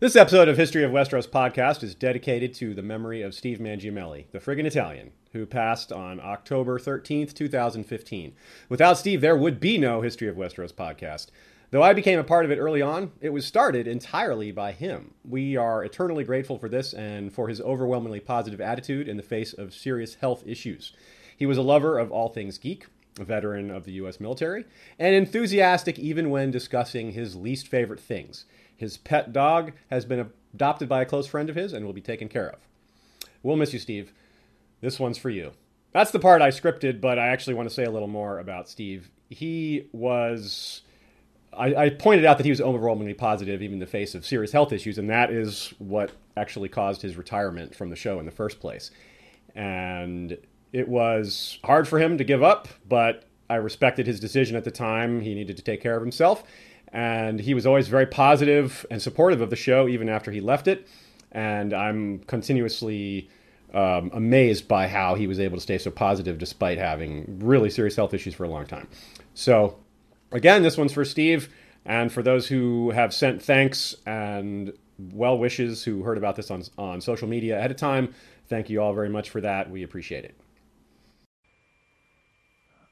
This episode of History of Westeros podcast is dedicated to the memory of Steve Mangiamelli, the friggin' Italian, who passed on October 13th, 2015. Without Steve, there would be no History of Westeros podcast. Though I became a part of it early on, it was started entirely by him. We are eternally grateful for this and for his overwhelmingly positive attitude in the face of serious health issues. He was a lover of all things geek, a veteran of the U.S. military, and enthusiastic even when discussing his least favorite things. His pet dog has been adopted by a close friend of his and will be taken care of. We'll miss you, Steve. This one's for you. That's the part I scripted, but I actually want to say a little more about Steve. He was. I, I pointed out that he was overwhelmingly positive, even in the face of serious health issues, and that is what actually caused his retirement from the show in the first place. And it was hard for him to give up, but I respected his decision at the time. He needed to take care of himself and he was always very positive and supportive of the show even after he left it. And I'm continuously um, amazed by how he was able to stay so positive despite having really serious health issues for a long time. So, again, this one's for Steve, and for those who have sent thanks and well wishes who heard about this on, on social media ahead of time. Thank you all very much for that. We appreciate it.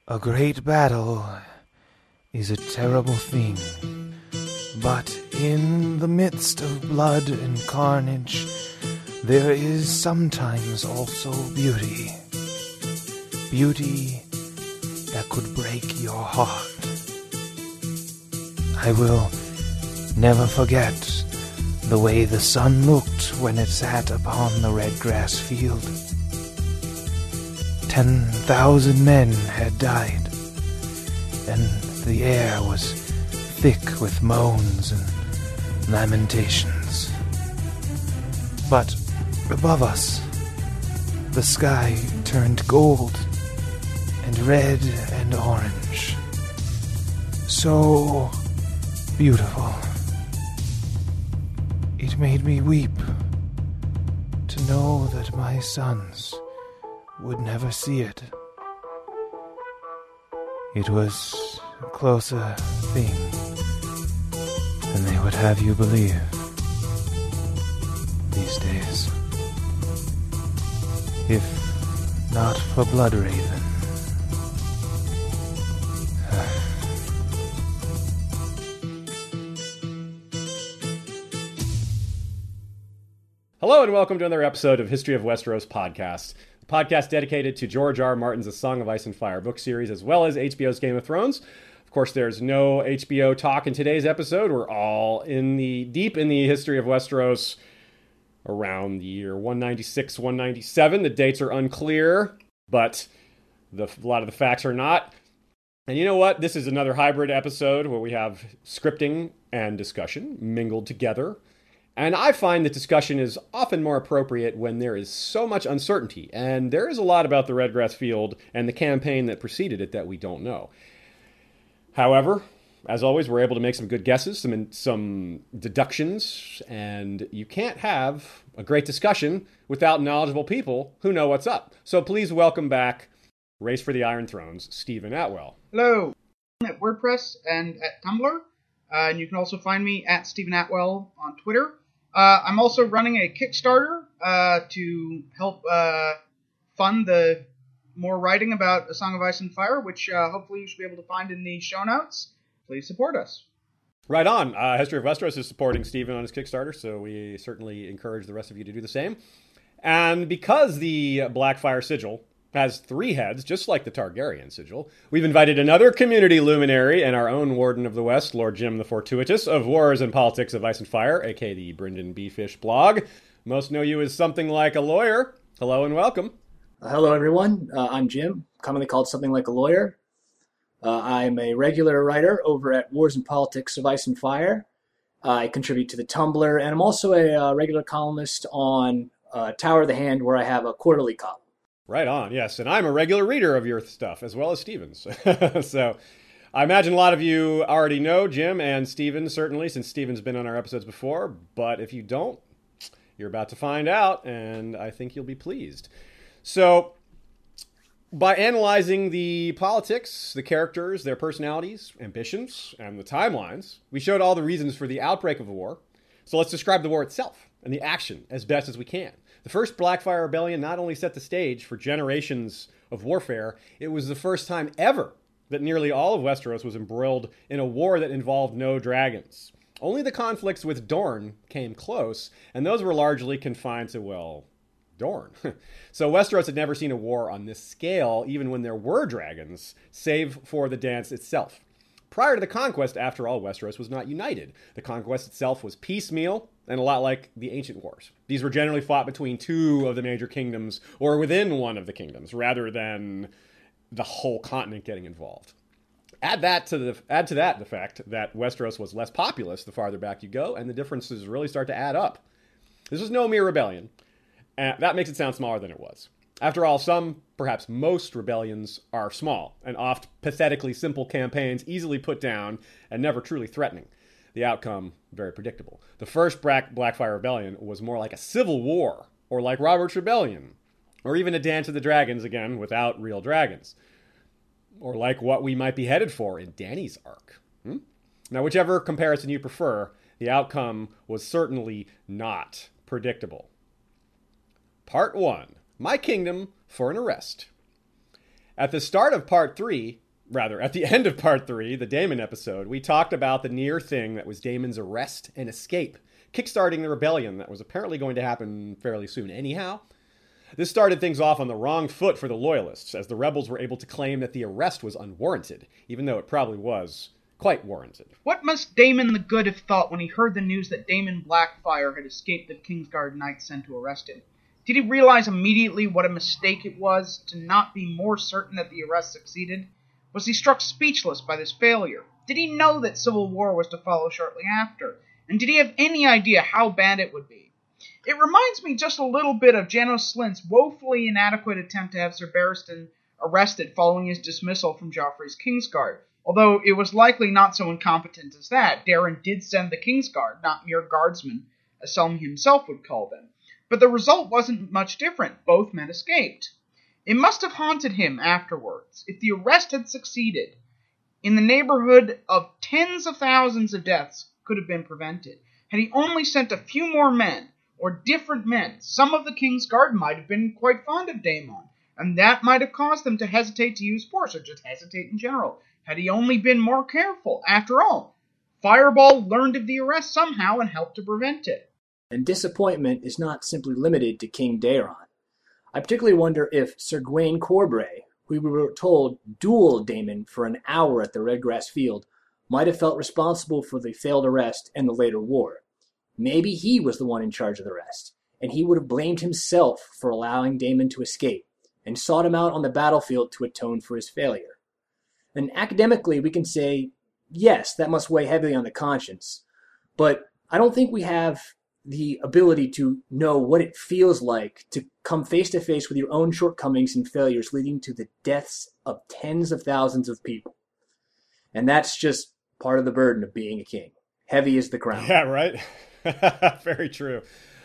A great battle is a terrible thing. But in the midst of blood and carnage, there is sometimes also beauty. Beauty that could break your heart. I will never forget the way the sun looked when it sat upon the red grass field. Ten thousand men had died, and the air was thick with moans and lamentations. But above us, the sky turned gold and red and orange. So beautiful. It made me weep to know that my sons would never see it. It was a closer thing than they would have you believe these days. If not for Blood Bloodraven. Hello and welcome to another episode of History of Westeros podcast a podcast dedicated to George R. R. Martin's A Song of Ice and Fire book series, as well as HBO's Game of Thrones. Of course, there's no HBO talk in today's episode. We're all in the deep in the history of Westeros around the year 196, 197. The dates are unclear, but the, a lot of the facts are not. And you know what? This is another hybrid episode where we have scripting and discussion mingled together. And I find that discussion is often more appropriate when there is so much uncertainty. And there is a lot about the Redgrass Field and the campaign that preceded it that we don't know. However, as always, we're able to make some good guesses, some some deductions, and you can't have a great discussion without knowledgeable people who know what's up. So please welcome back Race for the Iron Thrones, Steven Attewell. Hello, at WordPress and at Tumblr, uh, and you can also find me at Steven Attewell on Twitter. Uh, I'm also running a Kickstarter uh, to help uh, fund the more writing about A Song of Ice and Fire, which uh, hopefully you should be able to find in the show notes. Please support us. Right on. Uh, History of Westeros is supporting Steven on his Kickstarter, so we certainly encourage the rest of you to do the same. And because the Blackfyre Sigil has three heads, just like the Targaryen sigil. We've invited another community luminary and our own Warden of the West, Lord Jim the Fortuitous, of Wars and Politics of Ice and Fire, aka the Brynden B. Fish blog. Most know you as something like a lawyer. Hello and welcome. Hello, everyone. Uh, I'm Jim, commonly called something like a lawyer. Uh, I'm a regular writer over at Wars and Politics of Ice and Fire. I contribute to the Tumblr, and I'm also a uh, regular columnist on uh, Tower of the Hand, where I have a quarterly column. Right on, yes. And I'm a regular reader of your stuff as well as Stevens. so I imagine a lot of you already know Jim and Steven, certainly, since Steven's been on our episodes before. But if you don't, you're about to find out, and I think you'll be pleased. So, by analyzing the politics, the characters, their personalities, ambitions, and the timelines, we showed all the reasons for the outbreak of the war, So let's describe the war itself and the action as best as we can. The first Blackfyre Rebellion not only set the stage for generations of warfare, it was the first time ever that nearly all of Westeros was embroiled in a war that involved no dragons. Only the conflicts with Dorne came close, and those were largely confined to, well, Dorne. so Westeros had never seen a war on this scale, even when there were dragons, save for the dance itself. Prior to the conquest, after all, Westeros was not united. The conquest itself was piecemeal and a lot like the ancient wars. These were generally fought between two of the major kingdoms or within one of the kingdoms, rather than the whole continent getting involved. Add that to the add to that the fact that Westeros was less populous the farther back you go, and the differences really start to add up. This was no mere rebellion. And that makes it sound smaller than it was. After all, some, perhaps most rebellions are small and oft pathetically simple campaigns easily put down and never truly threatening. The outcome very predictable. The first Black Blackfyre Rebellion was more like a civil war, or like Robert's Rebellion, or even a Dance of the Dragons again without real dragons, or like what we might be headed for in Dany's arc. Hmm? Now, whichever comparison you prefer, the outcome was certainly not predictable. Part 1 My Kingdom for an Arrest. At the start of Part 3, rather, at the end of Part 3, the Daemon episode, we talked about the near thing that was Daemon's arrest and escape, kickstarting the rebellion that was apparently going to happen fairly soon, anyhow. This started things off on the wrong foot for the Loyalists, as the rebels were able to claim that the arrest was unwarranted, even though it probably was quite warranted. What must Damon the Good have thought when he heard the news that Daemon Blackfyre had escaped the Kingsguard knights sent to arrest him? Did he realize immediately what a mistake it was to not be more certain that the arrest succeeded? Was he struck speechless by this failure? Did he know that civil war was to follow shortly after? And did he have any idea how bad it would be? It reminds me just a little bit of Janos Slynt's woefully inadequate attempt to have Sir Barristan arrested following his dismissal from Joffrey's Kingsguard. Although it was likely not so incompetent as that, Daeron did send the Kingsguard, not mere guardsmen, as Selmy himself would call them. But the result wasn't much different. Both men escaped. It must have haunted him afterwards. If the arrest had succeeded, in the neighborhood of tens of thousands of deaths could have been prevented. Had he only sent a few more men, or different men, some of the king's guard might have been quite fond of Daemon, and that might have caused them to hesitate to use force, or just hesitate in general. Had he only been more careful, after all, Fireball learned of the arrest somehow and helped to prevent it. And disappointment is not simply limited to King Daeron. I particularly wonder if Sir Gwayne Corbray, who we were told dueled Daemon for an hour at the Redgrass Field, might have felt responsible for the failed arrest and the later war. Maybe he was the one in charge of the rest, and he would have blamed himself for allowing Daemon to escape, and sought him out on the battlefield to atone for his failure. And academically, we can say, yes, that must weigh heavily on the conscience. But I don't think we have the ability to know what it feels like to come face to face with your own shortcomings and failures, leading to the deaths of tens of thousands of people. And that's just part of the burden of being a king. Heavy is the crown. Yeah, right? Very true.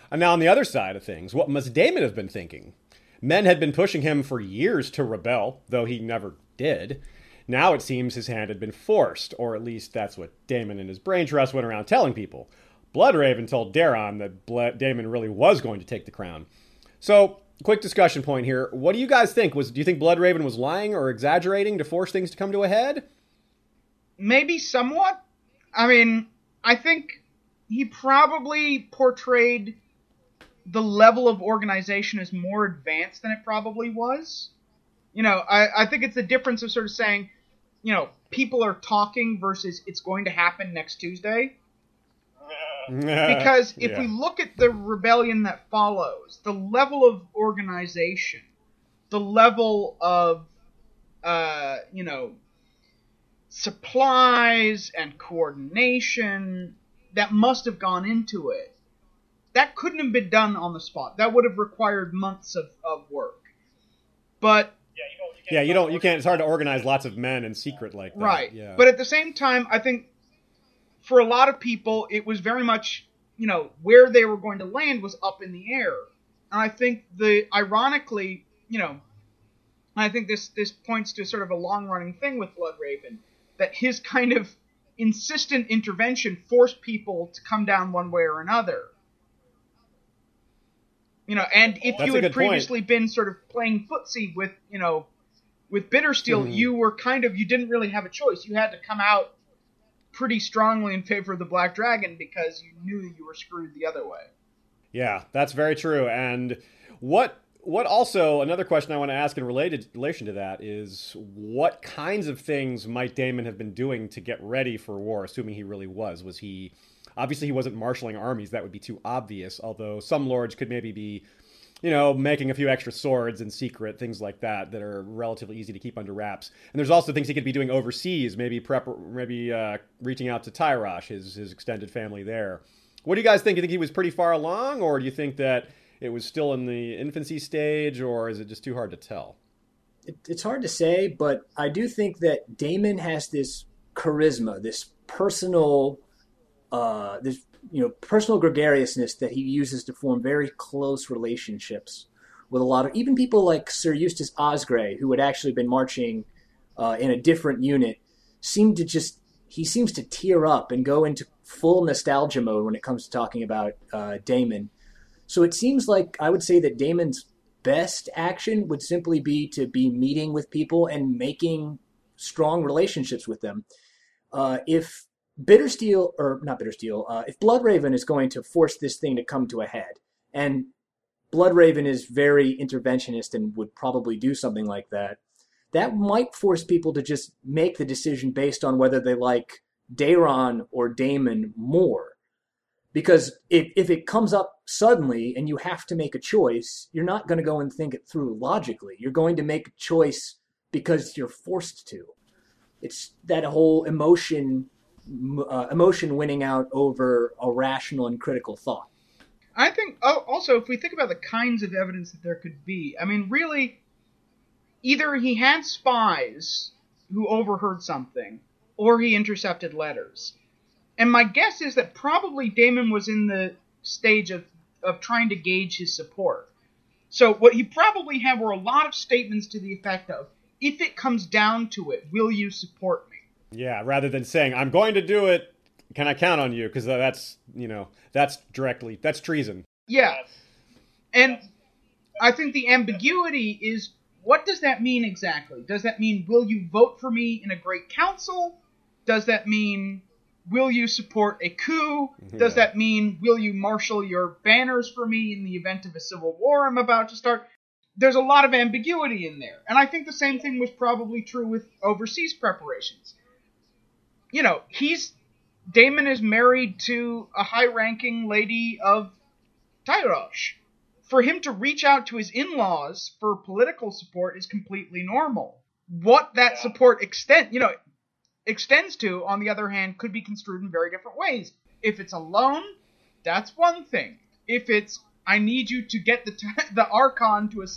And now, on the other side of things, what must Daemon have been thinking? Men had been pushing him for years to rebel, though he never did. Now it seems his hand had been forced, or at least that's what Daemon and his brain trust went around telling people. Bloodraven told Daeron that Daemon really was going to take the crown. So, quick discussion point here. What do you guys think? Was do you think Bloodraven was lying or exaggerating to force things to come to a head? Maybe somewhat. I mean, I think he probably portrayed the level of organization as more advanced than it probably was. You know, I, I think it's the difference of sort of saying, you know, people are talking versus it's going to happen next Tuesday. Because if Yeah. we look at the rebellion that follows, the level of organization, the level of, uh, you know, supplies and coordination that must have gone into it, that couldn't have been done on the spot. That would have required months of, of work. But yeah, you don't. You can't. It's hard to organize lots of men in secret like that. Right. Yeah. But at the same time, I think for a lot of people, it was very much, you know, where they were going to land was up in the air. And I think the, ironically, you know, I think this, this points to sort of a long running thing with Bloodraven, that his kind of insistent intervention forced people to come down one way or another. You know, and if That's you had good point. previously been sort of playing footsie with, you know, with Bittersteel, Mhm. you were kind of you didn't really have a choice. You had to come out pretty strongly in favor of the Black Dragon because you knew you were screwed the other way. Yeah, that's very true. And what what also another question I want to ask in related relation to that is what kinds of things might Daemon have been doing to get ready for war, assuming he really was? Was he obviously he wasn't marshaling armies, that would be too obvious, although some lords could maybe be you know, making a few extra swords in secret, things like that, that are relatively easy to keep under wraps. And there's also things he could be doing overseas, maybe prep, maybe uh, reaching out to Tyrosh, his his extended family there. What do you guys think? You think he was pretty far along, or do you think that it was still in the infancy stage, or is it just too hard to tell? It, it's hard to say, but I do think that Daemon has this charisma, this personal, uh, this you know, personal gregariousness that he uses to form very close relationships with a lot of even people like Sir Eustace Osgrey, who had actually been marching uh, in a different unit, seemed to just he seems to tear up and go into full nostalgia mode when it comes to talking about uh, Daemon. So it seems like I would say that Daemon's best action would simply be to be meeting with people and making strong relationships with them. Uh, if Bittersteel, or not Bittersteel, uh, if Bloodraven is going to force this thing to come to a head, and Bloodraven is very interventionist and would probably do something like that, that might force people to just make the decision based on whether they like Daeron or Daemon more. Because if, if it comes up suddenly and you have to make a choice, you're not going to go and think it through logically. You're going to make a choice because you're forced to. It's that whole emotion, uh, emotion winning out over a rational and critical thought. I think. Oh, also, if we think about the kinds of evidence that there could be, I mean, really, either he had spies who overheard something, or he intercepted letters. And my guess is that probably Daemon was in the stage of, of trying to gauge his support. So what he probably had were a lot of statements to the effect of, if it comes down to it, will you support me? Yeah, rather than saying I'm going to do it, can I count on you? Because that's you know that's directly that's treason. Yeah. And I think the ambiguity is what does that mean exactly? Does that mean will you vote for me in a great council? Does that mean will you support a coup? Does Yeah. that mean will you marshal your banners for me in the event of a civil war I'm about to start? There's a lot of ambiguity in there. And I think the same thing was probably true with overseas preparations. You know, he's Daemon is married to a high-ranking lady of Tyrosh. For him to reach out to his in-laws for political support is completely normal. What that support extent, you know, extends to, on the other hand, could be construed in very different ways. If it's a loan, that's one thing. If it's I need you to get the t- the Archon to,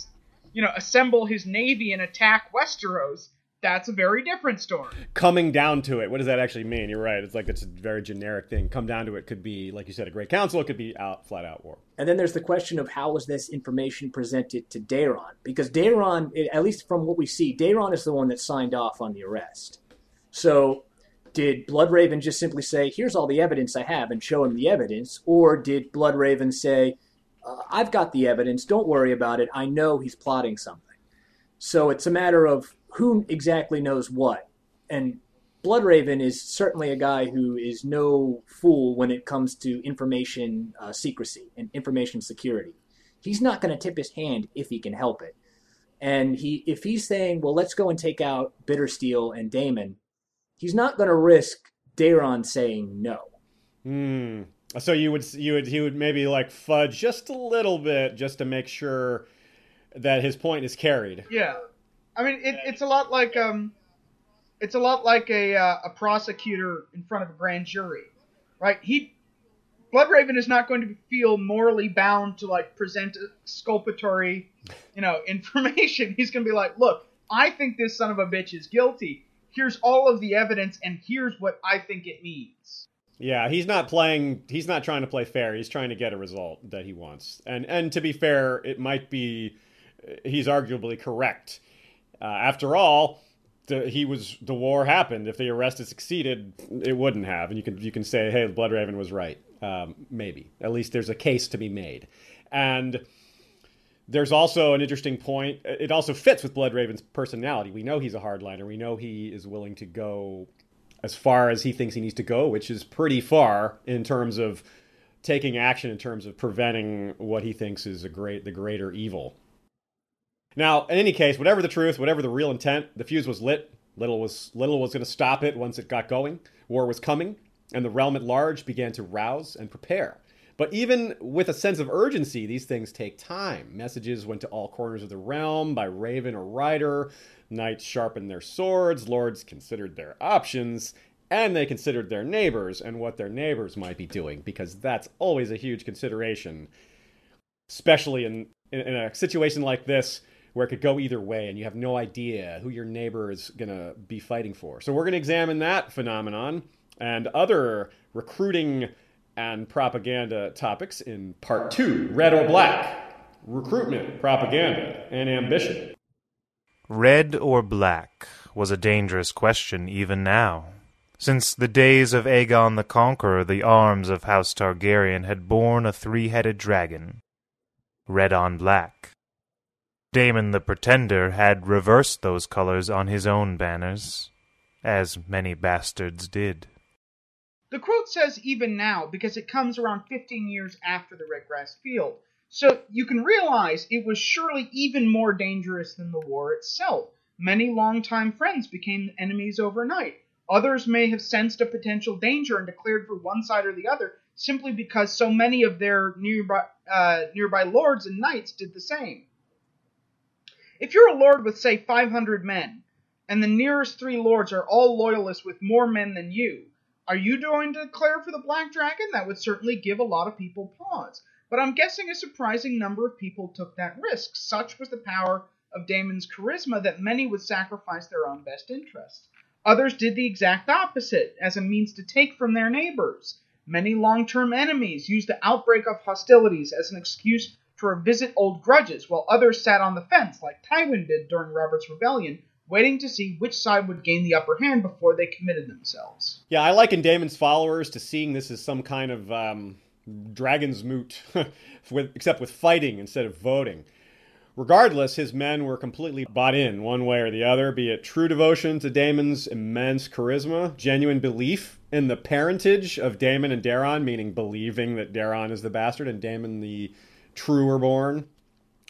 you know, assemble his navy and attack Westeros, that's a very different story. Coming down to it, what does that actually mean? You're right. It's like it's a very generic thing. Come down to it could be like you said, a great council. It could be out flat out war. And then there's the question of how was this information presented to Daeron? Because Daeron, at least from what we see, Daeron is the one that signed off on the arrest. So did Bloodraven just simply say, here's all the evidence I have and show him the evidence? Or did Bloodraven say, uh, I've got the evidence, don't worry about it, I know he's plotting something? So it's a matter of who exactly knows what. And Bloodraven is certainly a guy who is no fool when it comes to information uh, secrecy and information security. He's not going to tip his hand if he can help it. And he, if he's saying, "Well, let's go and take out Bittersteel and Daemon," he's not going to risk Daeron saying no. Hmm. So you would you would he would maybe like fudge just a little bit just to make sure that his point is carried. Yeah, I mean it, it's a lot like um, it's a lot like a uh, a prosecutor in front of a grand jury, right? He Bloodraven is not going to feel morally bound to like present exculpatory, you know, information. He's going to be like, look, I think this son of a bitch is guilty. Here's all of the evidence, and here's what I think it means. Yeah, he's not playing. He's not trying to play fair. He's trying to get a result that he wants. And and to be fair, it might be he's arguably correct. Uh, after all, the, he was the war happened. If the arrest had succeeded, it wouldn't have, and you can you can say, hey, Bloodraven was right. Um, maybe at least there's a case to be made, and there's also an interesting point. It also fits with Bloodraven's personality. We know he's a hardliner. We know he is willing to go as far as he thinks he needs to go, which is pretty far in terms of taking action in terms of preventing what he thinks is a great the greater evil. Now, in any case, whatever the truth, whatever the real intent, the fuse was lit. Little was little was going to stop it once it got going. War was coming, and the realm at large began to rouse and prepare. But even with a sense of urgency, these things take time. Messages went to all corners of the realm by raven or rider. Knights sharpened their swords, lords considered their options, and they considered their neighbors and what their neighbors might be doing, because that's always a huge consideration, especially in, in, in a situation like this where it could go either way and you have no idea who your neighbor is going to be fighting for. So, we're going to examine that phenomenon and other recruiting and propaganda topics in part two Red or Black, Recruitment, Propaganda, and Ambition. Red or black was a dangerous question even now. Since the days of Aegon the Conqueror, the arms of House Targaryen had borne a three headed dragon. Red on black. Daemon the Pretender had reversed those colors on his own banners, as many bastards did. The quote says even now because it comes around 15 years after the Redgrass Field. So you can realize it was surely even more dangerous than the war itself. Many longtime friends became enemies overnight. Others may have sensed a potential danger and declared for one side or the other simply because so many of their nearby, uh, nearby lords and knights did the same. If you're a lord with, say, 500 men, and the nearest three lords are all loyalists with more men than you, are you going to declare for the Black Dragon? That would certainly give a lot of people pause. But I'm guessing a surprising number of people took that risk. Such was the power of Daemon's charisma that many would sacrifice their own best interests. Others did the exact opposite, as a means to take from their neighbors. Many long term enemies used the outbreak of hostilities as an excuse to revisit old grudges, while others sat on the fence, like Tywin did during Robert's Rebellion, waiting to see which side would gain the upper hand before they committed themselves. Yeah, I liken Daemon's followers to seeing this as some kind of um, dragon's moot, with, except with fighting instead of voting. Regardless, his men were completely bought in one way or the other, be it true devotion to Daemon's immense charisma, genuine belief in the parentage of Daemon and Daeron, meaning believing that Daeron is the bastard and Daemon the truer born,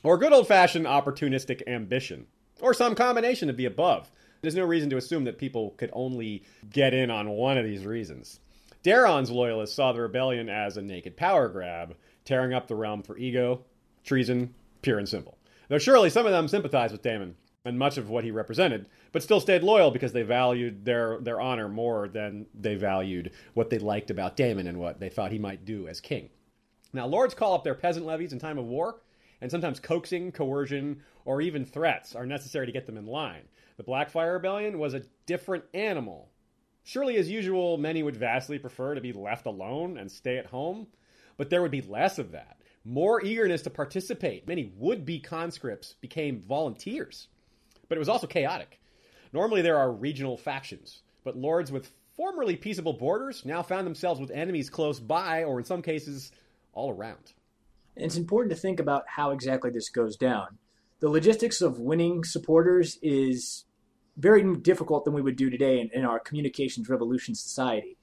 or good old fashioned opportunistic ambition or some combination of the above. There's no reason to assume that people could only get in on one of these reasons. Daeron's loyalists saw the rebellion as a naked power grab, tearing up the realm for ego, treason, pure and simple. Though surely some of them sympathized with Daemon and much of what he represented, but still stayed loyal because they valued their, their honor more than they valued what they liked about Daemon and what they thought he might do as king. Now, lords call up their peasant levies in time of war, and sometimes coaxing, coercion, or even threats are necessary to get them in line. The Blackfyre Rebellion was a different animal. Surely, as usual, many would vastly prefer to be left alone and stay at home, but there would be less of that. More eagerness to participate. Many would be conscripts became volunteers. But it was also chaotic. Normally, there are regional factions, but lords with formerly peaceable borders now found themselves with enemies close by, or in some cases, all around. And it's important to think about how exactly this goes down. The logistics of winning supporters is very difficult than we would do today in, in our communications revolution society.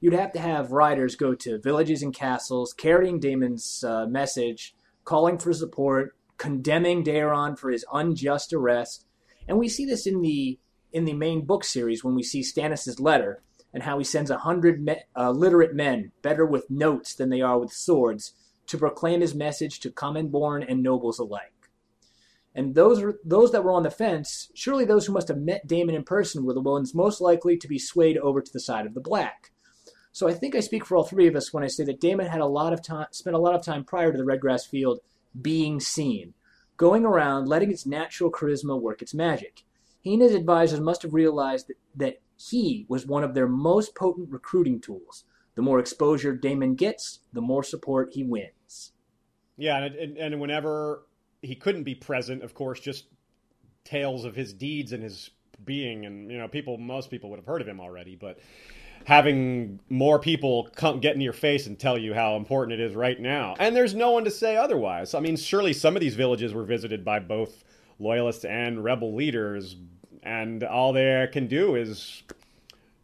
You'd have to have riders go to villages and castles, carrying Daemon's uh, message, calling for support, condemning Daeron for his unjust arrest, and we see this in the in the main book series when we see Stannis's letter and how he sends a hundred me- uh, literate men, better with notes than they are with swords, to proclaim his message to common born and nobles alike. And those those that were on the fence, surely those who must have met Daemon in person were the ones most likely to be swayed over to the side of the black. So I think I speak for all three of us when I say that Daemon had a lot of time spent a lot of time prior to the Redgrass Field being seen, going around letting its natural charisma work its magic. He and his advisors must have realized that, that he was one of their most potent recruiting tools. The more exposure Daemon gets, the more support he wins. Yeah, and, and, whenever he couldn't be present, of course, just tales of his deeds and his being, and you know, people, most people would have heard of him already, but having more people come get in your face and tell you how important it is right now, and there's no one to say otherwise. I mean, surely some of these villages were visited by both loyalists and rebel leaders, and all they can do is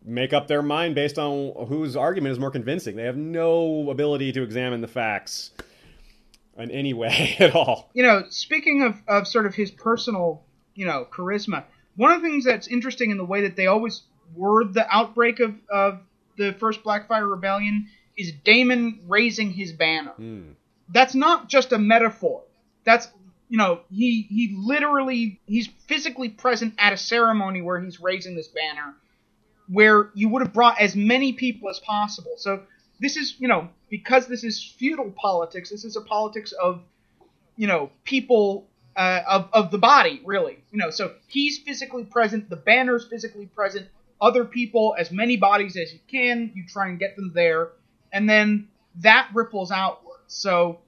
make up their mind based on whose argument is more convincing. They have no ability to examine the facts in any way at all. You know, speaking of, of sort of his personal, you know, charisma, one of the things that's interesting in the way that they always word the outbreak of, of the first Blackfyre Rebellion is Daemon raising his banner. Hmm. That's not just a metaphor. That's you know, he he literally he's physically present at a ceremony where he's raising this banner where you would have brought as many people as possible. So this is, you know, because this is feudal politics, this is a politics of, you know, people uh, of of the body, really. You know, so he's physically present, the banner's physically present, other people, as many bodies as you can, you try and get them there, and then that ripples outward. So,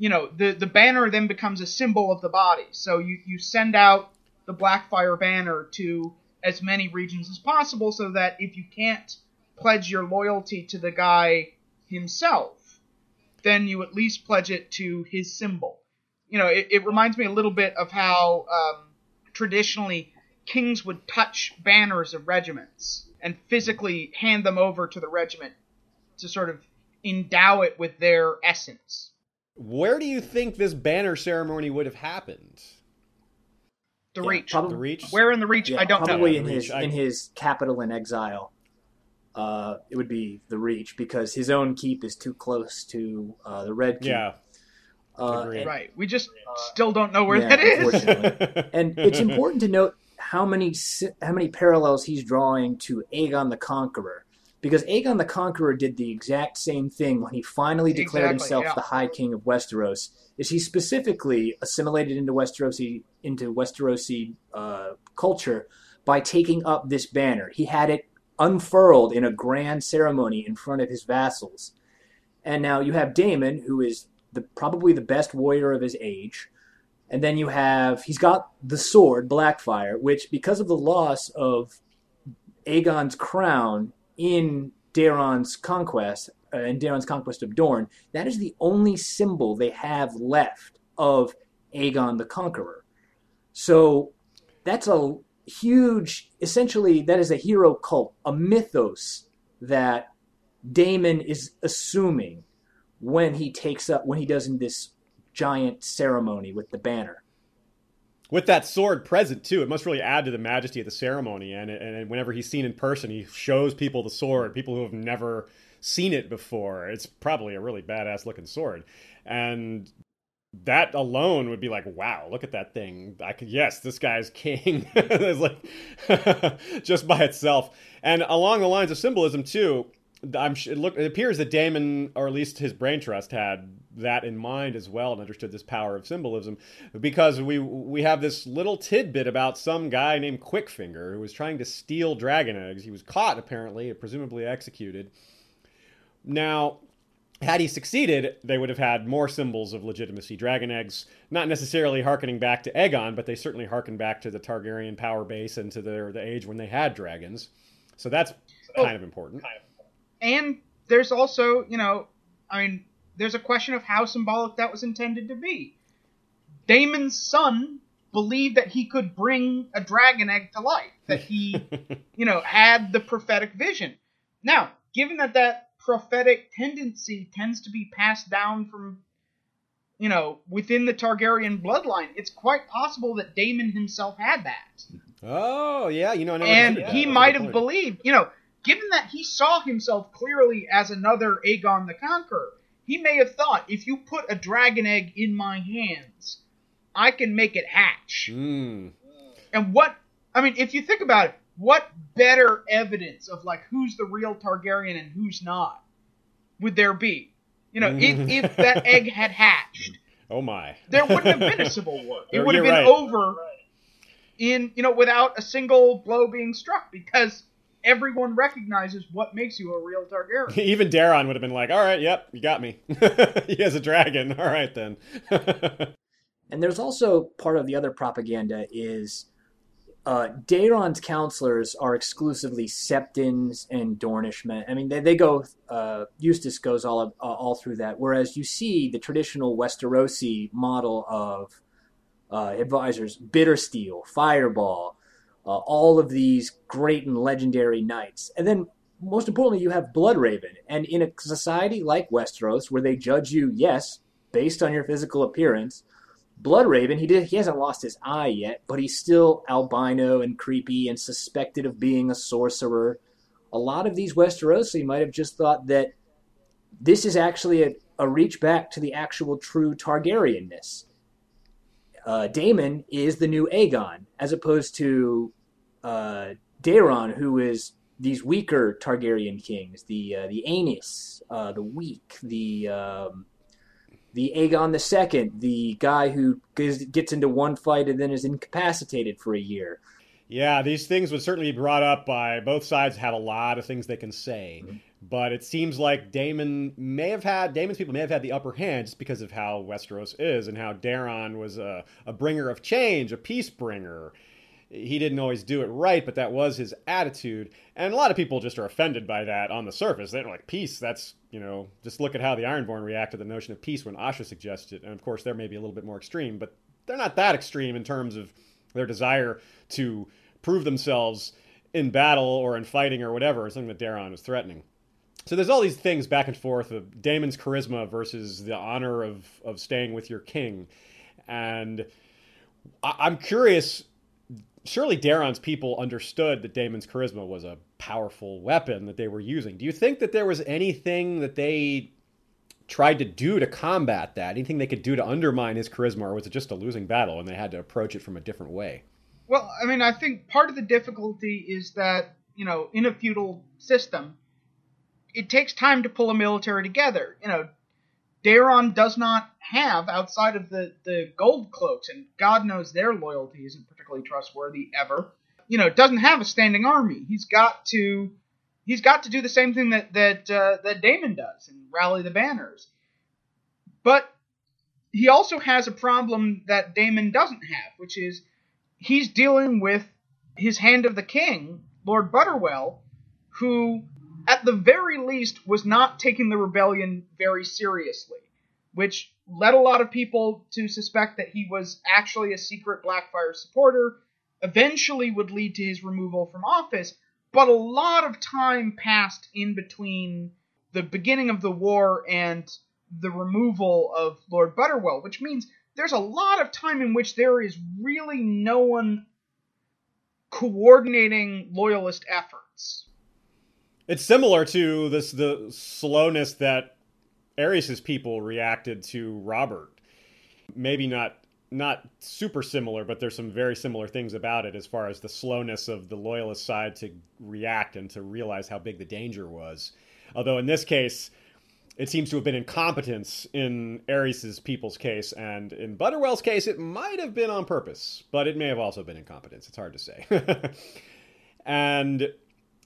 you know, the the banner then becomes a symbol of the body. So you you send out the Blackfyre banner to as many regions as possible so that if you can't pledge your loyalty to the guy himself, then you at least pledge it to his symbol. You know, it, it reminds me a little bit of how um, traditionally kings would touch banners of regiments and physically hand them over to the regiment to sort of endow it with their essence. Where do you think this banner ceremony would have happened? The Yeah, Reach. probably- The Reach? Where in the Reach? Yeah, I don't know. probably know. in his I- in his capital in exile. Uh, it would be the Reach because his own keep is too close to uh, the Red Keep. Yeah. Uh, and- Right. We just still don't know where yeah, that is. and it's important to note how many how many parallels he's drawing to Aegon the Conqueror, because Aegon the Conqueror did the exact same thing when he finally declared Exactly, himself yeah. the High King of Westeros. Is he specifically assimilated into Westerosi into Westerosi uh, culture by taking up this banner? He had it unfurled in a grand ceremony in front of his vassals, and now you have Daemon, who is the probably the best warrior of his age. And then you have he's got the sword Blackfyre, which because of the loss of Aegon's crown in Daeron's conquest uh, in Daeron's conquest of Dorne, that is the only symbol they have left of Aegon the Conqueror. So that's a huge essentially that is a hero cult, a mythos that Daemon is assuming when he takes up when he does in this giant ceremony with the banner. With that sword present too, it must really add to the majesty of the ceremony. And, and whenever he's seen in person, he shows people the sword, people who have never seen it before. It's probably a really badass looking sword, and that alone would be like, wow, look at that thing. I could, yes, this guy's king. it's like just by itself, and along the lines of symbolism too. I'm it look it appears that Daemon, or at least his brain trust, had that in mind as well and understood this power of symbolism, because we we have this little tidbit about some guy named Quickfinger who was trying to steal dragon eggs. He was caught apparently, presumably executed. Now, had he succeeded, they would have had more symbols of legitimacy. Dragon eggs, not necessarily harkening back to Aegon, but they certainly harken back to the Targaryen power base and to their the age when they had dragons. So that's oh, kind of important. And there's also, you know, I mean, there's a question of how symbolic that was intended to be. Daemon's son believed that he could bring a dragon egg to life, that he, you know, had the prophetic vision. Now, given that that prophetic tendency tends to be passed down from, you know, within the Targaryen bloodline, it's quite possible that Daemon himself had that Oh yeah, you know, and he might have believed, you know, given that he saw himself clearly as another Aegon the Conqueror, he may have thought, if you put a dragon egg in my hands, I can make it hatch. Mm. And what, I mean, if you think about it, what better evidence of like who's the real Targaryen and who's not would there be? You know, if, if that egg had hatched, Oh my. there wouldn't have been a civil war. It would have been right. over in you know without a single blow being struck because everyone recognizes what makes you a real Targaryen. Even Daeron would have been like, "All right, yep, you got me. he has a dragon. All right then." And there's also part of the other propaganda is uh, Daeron's counselors are exclusively Septons and Dornishmen. I mean, they, they go. Uh, Eustace goes all uh, all through that. Whereas you see the traditional Westerosi model of uh, advisors, Bittersteel, Fireball, uh, all of these great and legendary knights, and then most importantly, you have Bloodraven. And in a society like Westeros, where they judge you, yes, based on your physical appearance, Bloodraven, he did he hasn't lost his eye yet, but he's still albino and creepy and suspected of being a sorcerer. A lot of these Westerosi might have just thought that this is actually a, a reach back to the actual true Targaryenness. Uh, Daemon is the new Aegon, as opposed to uh, Daeron, who is these weaker Targaryen kings, the uh, the Aenys, uh, the weak, the um, the Aegon the Second, the guy who gets into one fight and then is incapacitated for a year. Yeah, these things would certainly be brought up by both sides. Have a lot of things they can say, mm-hmm. But it seems like Daemon may have had Daemon's people may have had the upper hand just because of how Westeros is and how Daeron was a, a bringer of change, a peace bringer he didn't always do it right, but that was his attitude. And a lot of people just are offended by that on the surface. They're like, peace, that's, you know, just look at how the Ironborn react to the notion of peace when Asha suggested it. And of course, they're maybe a little bit more extreme, but they're not that extreme in terms of their desire to prove themselves in battle or in fighting or whatever, something that Daeron was threatening. So there's all these things back and forth of Daemon's charisma versus the honor of, of staying with your king. And I- I'm curious surely Daeron's people understood that Daemon's charisma was a powerful weapon that they were using. Do you think that there was anything that they tried to do to combat that? Anything they could do to undermine his charisma, or was it just a losing battle and they had to approach it from a different way? Well, I mean, I think part of the difficulty is that, you know, in a feudal system, it takes time to pull a military together. You know, Daeron does not have outside of the, the gold cloaks, and God knows their loyalty isn't particularly trustworthy ever. You know, doesn't have a standing army. He's got to he's got to do the same thing that that uh, that Daemon does and rally the banners. But he also has a problem that Daemon doesn't have, which is he's dealing with his hand of the king, Lord Butterwell, who at the very least, was not taking the rebellion very seriously, which led a lot of people to suspect that he was actually a secret Blackfyre supporter, eventually would lead to his removal from office, but a lot of time passed in between the beginning of the war and the removal of Lord Butterwell, which means there's a lot of time in which there is really no one coordinating loyalist efforts. It's similar to this the slowness that Aerys's people reacted to Robert. Maybe not not super similar, but there's some very similar things about it as far as the slowness of the loyalist side to react and to realize how big the danger was. Although in this case, it seems to have been incompetence in Aerys's people's case, and in Butterwell's case, it might have been on purpose, but it may have also been incompetence. It's hard to say. and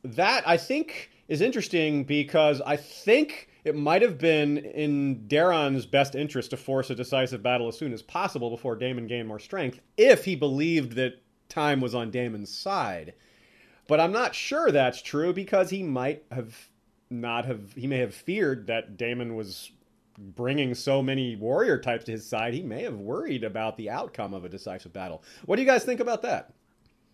that I think is interesting because I think it might have been in Daeron's best interest to force a decisive battle as soon as possible before Daemon gained more strength, if he believed that time was on Daemon's side. But I'm not sure that's true because he might have not have he may have feared that Daemon was bringing so many warrior types to his side. He may have worried about the outcome of a decisive battle. What do you guys think about that?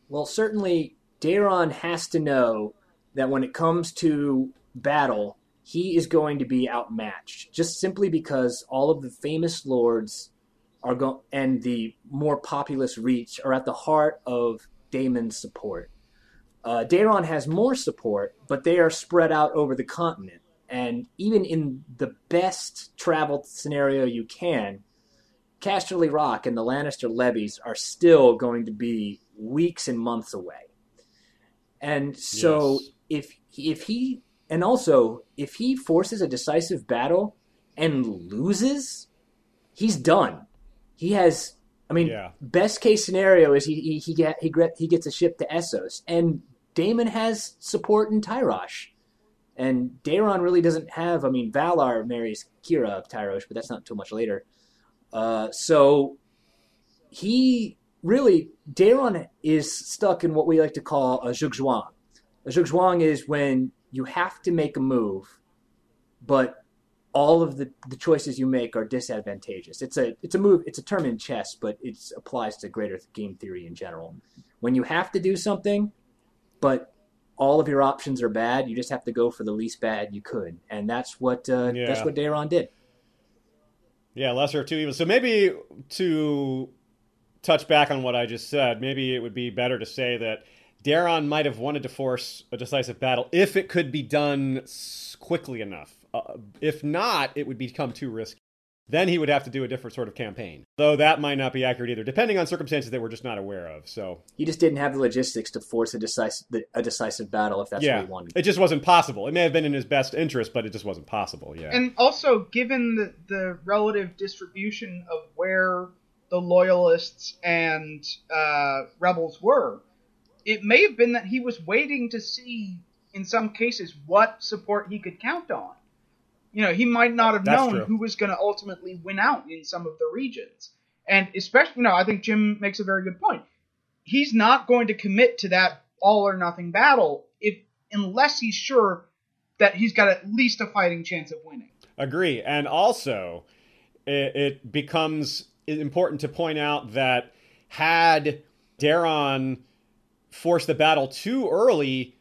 Well, certainly Daeron has to know that when it comes to battle, he is going to be outmatched just simply because all of the famous lords are going and the more populous reach are at the heart of Daemon's support. Uh, Daeron has more support, but they are spread out over the continent. And even in the best travel scenario you can, Casterly Rock and the Lannister levies are still going to be weeks and months away. And so yes if if he and also if he forces a decisive battle and loses, he's done. He has. I mean, yeah. best case scenario is he he he, get, he, get, he gets a ship to Essos, and Daemon has support in Tyrosh. And Daeron really doesn't have. I mean, Valarr marries Kiera of Tyrosh, but that's not too much later. Uh, so he really, Daeron is stuck in what we like to call a zugzwang. A zugzwang is when you have to make a move, but all of the, the choices you make are disadvantageous. It's a it's a move. It's a term in chess, but it applies to greater game theory in general. When you have to do something, but all of your options are bad, you just have to go for the least bad you could, and that's what uh, Yeah. that's what Daeron did. Yeah, lesser of two evils. So maybe to touch back on what I just said, maybe it would be better to say that Daeron might have wanted to force a decisive battle if it could be done quickly enough. Uh, if not, it would become too risky. Then he would have to do a different sort of campaign. Though that might not be accurate either, depending on circumstances that we're just not aware of. So, He just didn't have the logistics to force a decisive a decisive battle if that's yeah, what he wanted. it just wasn't possible. It may have been in his best interest, but it just wasn't possible. Yeah. And also, given the, the relative distribution of where the loyalists and uh, rebels were, it may have been that he was waiting to see, in some cases, what support he could count on. You know, he might not have That's known true. who was going to ultimately win out in some of the regions. And especially, you know, I think Jim makes a very good point. He's not going to commit to that all or nothing battle if unless he's sure that he's got at least a fighting chance of winning. Agree. And also, it, it becomes important to point out that had Daeron forced the battle too early,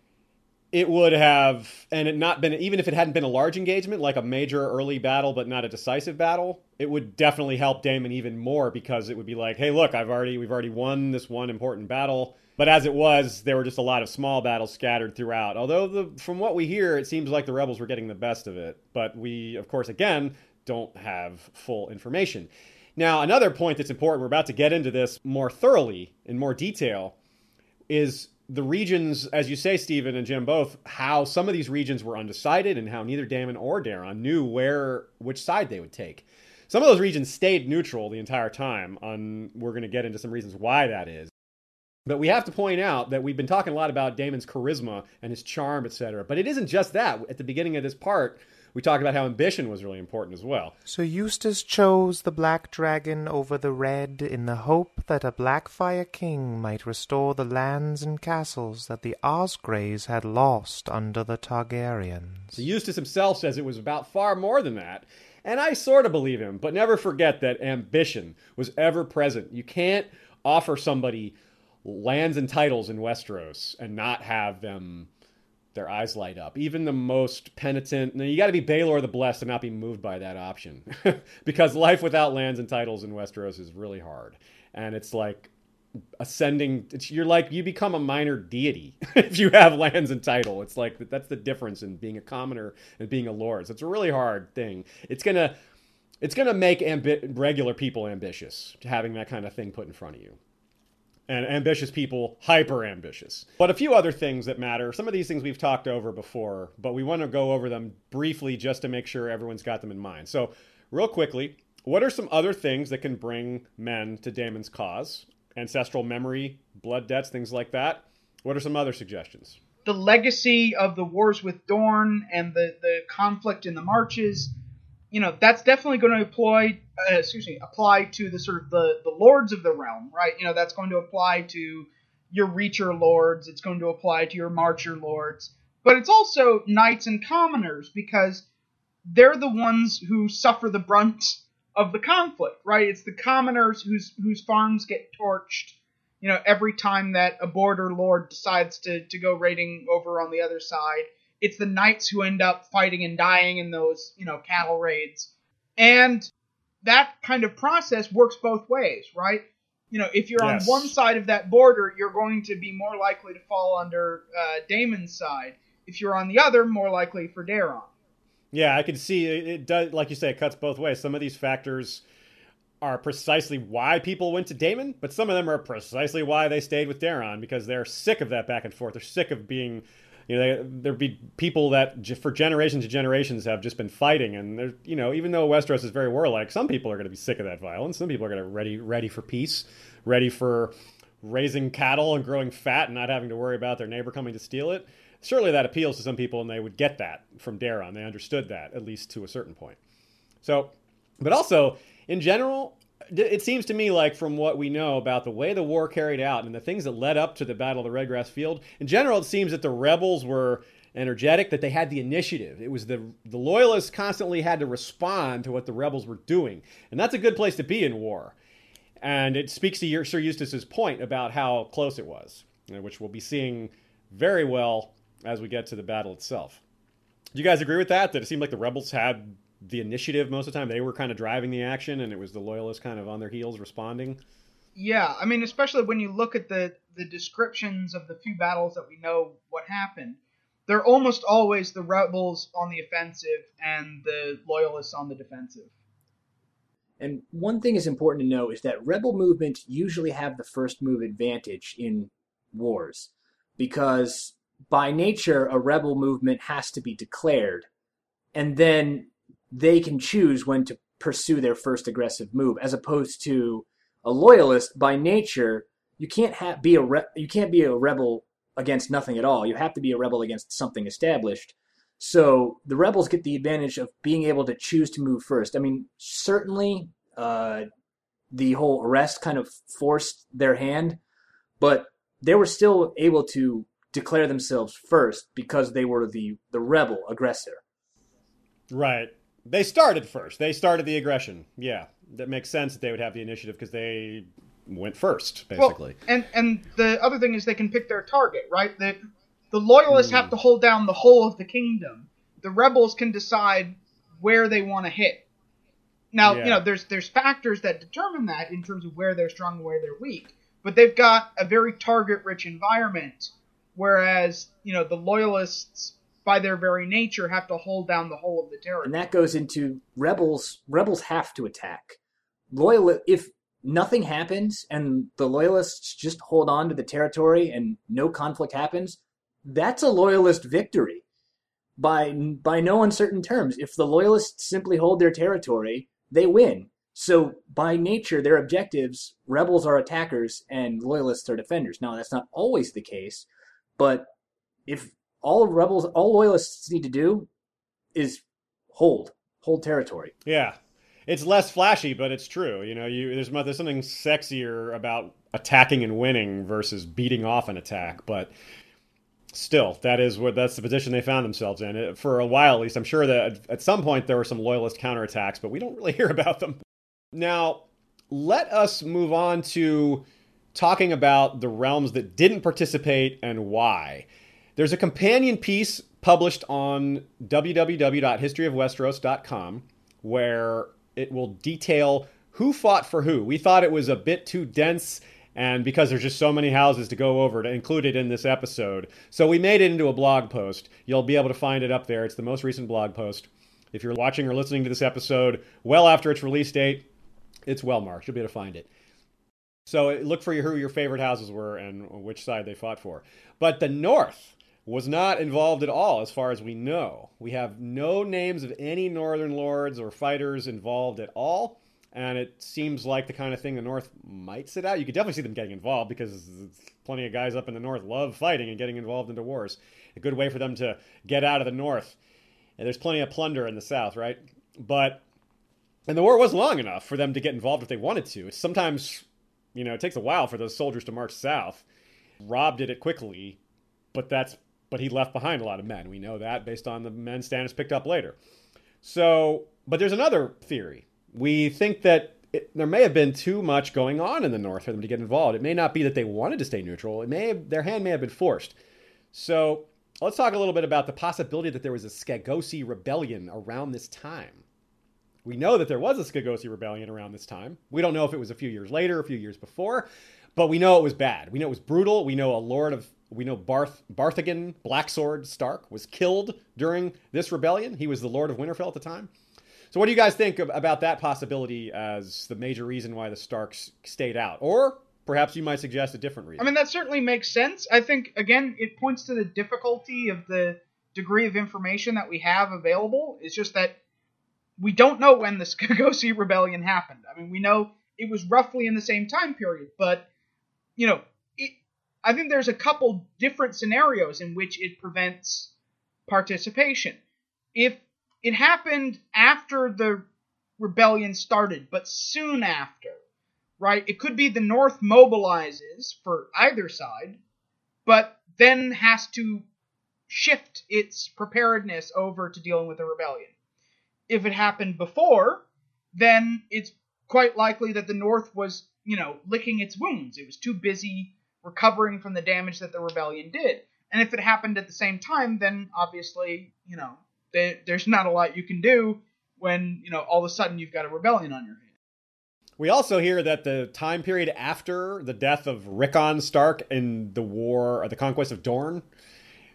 it would have, and it not been, even if it hadn't been a large engagement, like a major early battle, but not a decisive battle, it would definitely help Daemon even more because it would be like, hey, look, I've already, we've already won this one important battle. But as it was, there were just a lot of small battles scattered throughout. Although, the, from what we hear, it seems like the rebels were getting the best of it. But we, of course, again, don't have full information. Now, another point that's important, we're about to get into this more thoroughly, in more detail, is the regions, as you say, Steven and Jim both, how some of these regions were undecided and how neither Daemon or Daeron knew where which side they would take. Some of those regions stayed neutral the entire time. On we're going to get into some reasons why that is. But we have to point out that we've been talking a lot about Daemon's charisma and his charm, etc. But it isn't just that. At the beginning of this part, we talked about how ambition was really important as well. So Eustace chose the black dragon over the red in the hope that a Blackfyre king might restore the lands and castles that the Osgreys had lost under the Targaryens. So Eustace himself says it was about far more than that. And I sort of believe him, but never forget that ambition was ever present. You can't offer somebody lands and titles in Westeros and not have them their eyes light up. Even the most penitent, you got to be Baelor the Blessed to not be moved by that option. because life without lands and titles in Westeros is really hard. And it's like ascending it's, you're like you become a minor deity if you have lands and title it's like that's the difference in being a commoner and being a lord so it's a really hard thing it's gonna it's gonna make ambi- regular people ambitious to having that kind of thing put in front of you and ambitious people hyper ambitious but a few other things that matter. Some of these things we've talked over before but we want to go over them briefly just to make sure everyone's got them in mind. So real quickly what are some other things that can bring men to daemon's cause? Ancestral memory, blood debts, things like that. What are some other suggestions? the legacy of the wars with Dorne and the, the conflict in the marches, you know, that's definitely going to apply, uh, excuse me, apply to the sort of the, the lords of the realm, right? You know, that's going to apply to your Reacher lords, it's going to apply to your Marcher lords, but it's also knights and commoners because they're the ones who suffer the brunt of the conflict, right? It's the commoners whose whose farms get torched you know, every time that a border lord decides to, to go raiding over on the other side, it's the knights who end up fighting and dying in those, you know, cattle raids. And that kind of process works both ways, right? You know, if you're Yes. on one side of that border, you're going to be more likely to fall under uh, Daemon's side. If you're on the other, more likely for Daeron. Yeah, I can see it, it does, like you say, it cuts both ways. Some of these factors are precisely why people went to Damon, but some of them are precisely why they stayed with Daeron because they're sick of that back and forth. They're sick of being, you know, they, there be people that for generations and generations have just been fighting, and there's, you know, even though Westeros is very warlike, some people are going to be sick of that violence. Some people are going to ready ready for peace, ready for raising cattle and growing fat and not having to worry about their neighbor coming to steal it. Surely that appeals to some people, and they would get that from Daeron. They understood that at least to a certain point. So, but also in general, it seems to me like from what we know about the way the war carried out and the things that led up to the Battle of the Redgrass Field, in general, it seems that the rebels were energetic, that they had the initiative. It was the the loyalists constantly had to respond to what the rebels were doing, and that's a good place to be in war. And it speaks to Sir Eustace's point about how close it was, which we'll be seeing very well as we get to the battle itself. Do you guys agree with that? That it seemed like the rebels had the initiative most of the time. They were kind of driving the action, and it was the loyalists kind of on their heels responding. Yeah, I mean, especially when you look at the the descriptions of the few battles that we know what happened, they're almost always the rebels on the offensive and the loyalists on the defensive. And one thing is important to know is that rebel movements usually have the first move advantage in wars because by nature a rebel movement has to be declared and then they can choose when to pursue their first aggressive move as opposed to a loyalist by nature you can't have be a re- you can't be a rebel against nothing at all. You have to be a rebel against something established. So the rebels get the advantage of being able to choose to move first. I mean certainly uh, the whole arrest kind of forced their hand but they were still able to declare themselves first because they were the the rebel aggressor. Right they started first. They started the aggression. Yeah, that makes sense that they would have the initiative because they went first, basically. Well, and and the other thing is they can pick their target, right? The the loyalists mm. have to hold down the whole of the kingdom. The rebels can decide where they want to hit. Now, yeah. you know, there's there's factors that determine that in terms of where they're strong and where they're weak. But they've got a very target-rich environment, whereas you know the loyalists by their very nature, have to hold down the whole of the territory. And that goes into rebels. Rebels have to attack. Loyal, if nothing happens and the loyalists just hold on to the territory and no conflict happens, that's a loyalist victory. By by no uncertain terms, if the loyalists simply hold their territory, they win. So by nature, their objectives, rebels are attackers and loyalists are defenders. Now that's not always the case, but if all rebels, all loyalists need to do is hold, hold territory. Yeah, it's less flashy, but it's true. You know, you there's there's something sexier about attacking and winning versus beating off an attack, but still, that is what that's the position they found themselves in for a while at least. I'm sure that at some point there were some loyalist counterattacks, but we don't really hear about them. Now, let us move on to talking about the realms that didn't participate and why. There's a companion piece published on www.historyofwesteros.com where it will detail who fought for who. We thought it was a bit too dense and because there's just so many houses to go over to include it in this episode. So we made it into a blog post. You'll be able to find it up there. It's the most recent blog post. If you're watching or listening to this episode well after its release date, it's well marked. You'll be able to find it. So uh, look for who your favorite houses were and which side they fought for. But the North was not involved at all, as far as we know. We have no names of any Northern lords or fighters involved at all, and it seems like the kind of thing the North might sit out. You could definitely see them getting involved because plenty of guys up in the North love fighting and getting involved into wars. A good way for them to get out of the North. And there's plenty of plunder in the South, right? But and the war was long enough for them to get involved if they wanted to. It's sometimes, you know, it takes a while for those soldiers to march south. Robb did it quickly, but that's but he left behind a lot of men. We know that based on the men Stannis picked up later. So, but there's another theory. We think that it, there may have been too much going on in the North for them to get involved. It may not be that they wanted to stay neutral. It may have, their hand may have been forced. So let's talk a little bit about the possibility that there was a Skagosi rebellion around this time. We know that there was a Skagosi rebellion around this time. We don't know if it was a few years later, a few years before, but we know it was bad. We know it was brutal. We know a lord of we know Barth Barthogan Blacksword Stark was killed during this rebellion. He was the Lord of Winterfell at the time. So, what do you guys think of, about that possibility as the major reason why the Starks stayed out, or perhaps you might suggest a different reason? I mean, that certainly makes sense. I think again, it points to the difficulty of the degree of information that we have available. It's just that we don't know when the Skagosi rebellion happened. I mean, we know it was roughly in the same time period, but you know, I think there's a couple different scenarios in which it prevents participation. If it happened after the rebellion started, but soon after, right? It could be the North mobilizes for either side, but then has to shift its preparedness over to dealing with the rebellion. If it happened before, then it's quite likely that the North was, you know, licking its wounds. It was too busy recovering from the damage that the rebellion did. And if it happened at the same time, then obviously, you know, there's not a lot you can do when, you know, all of a sudden you've got a rebellion on your hands. We also hear that the time period after the death of Rickon Stark in the war or the conquest of Dorne,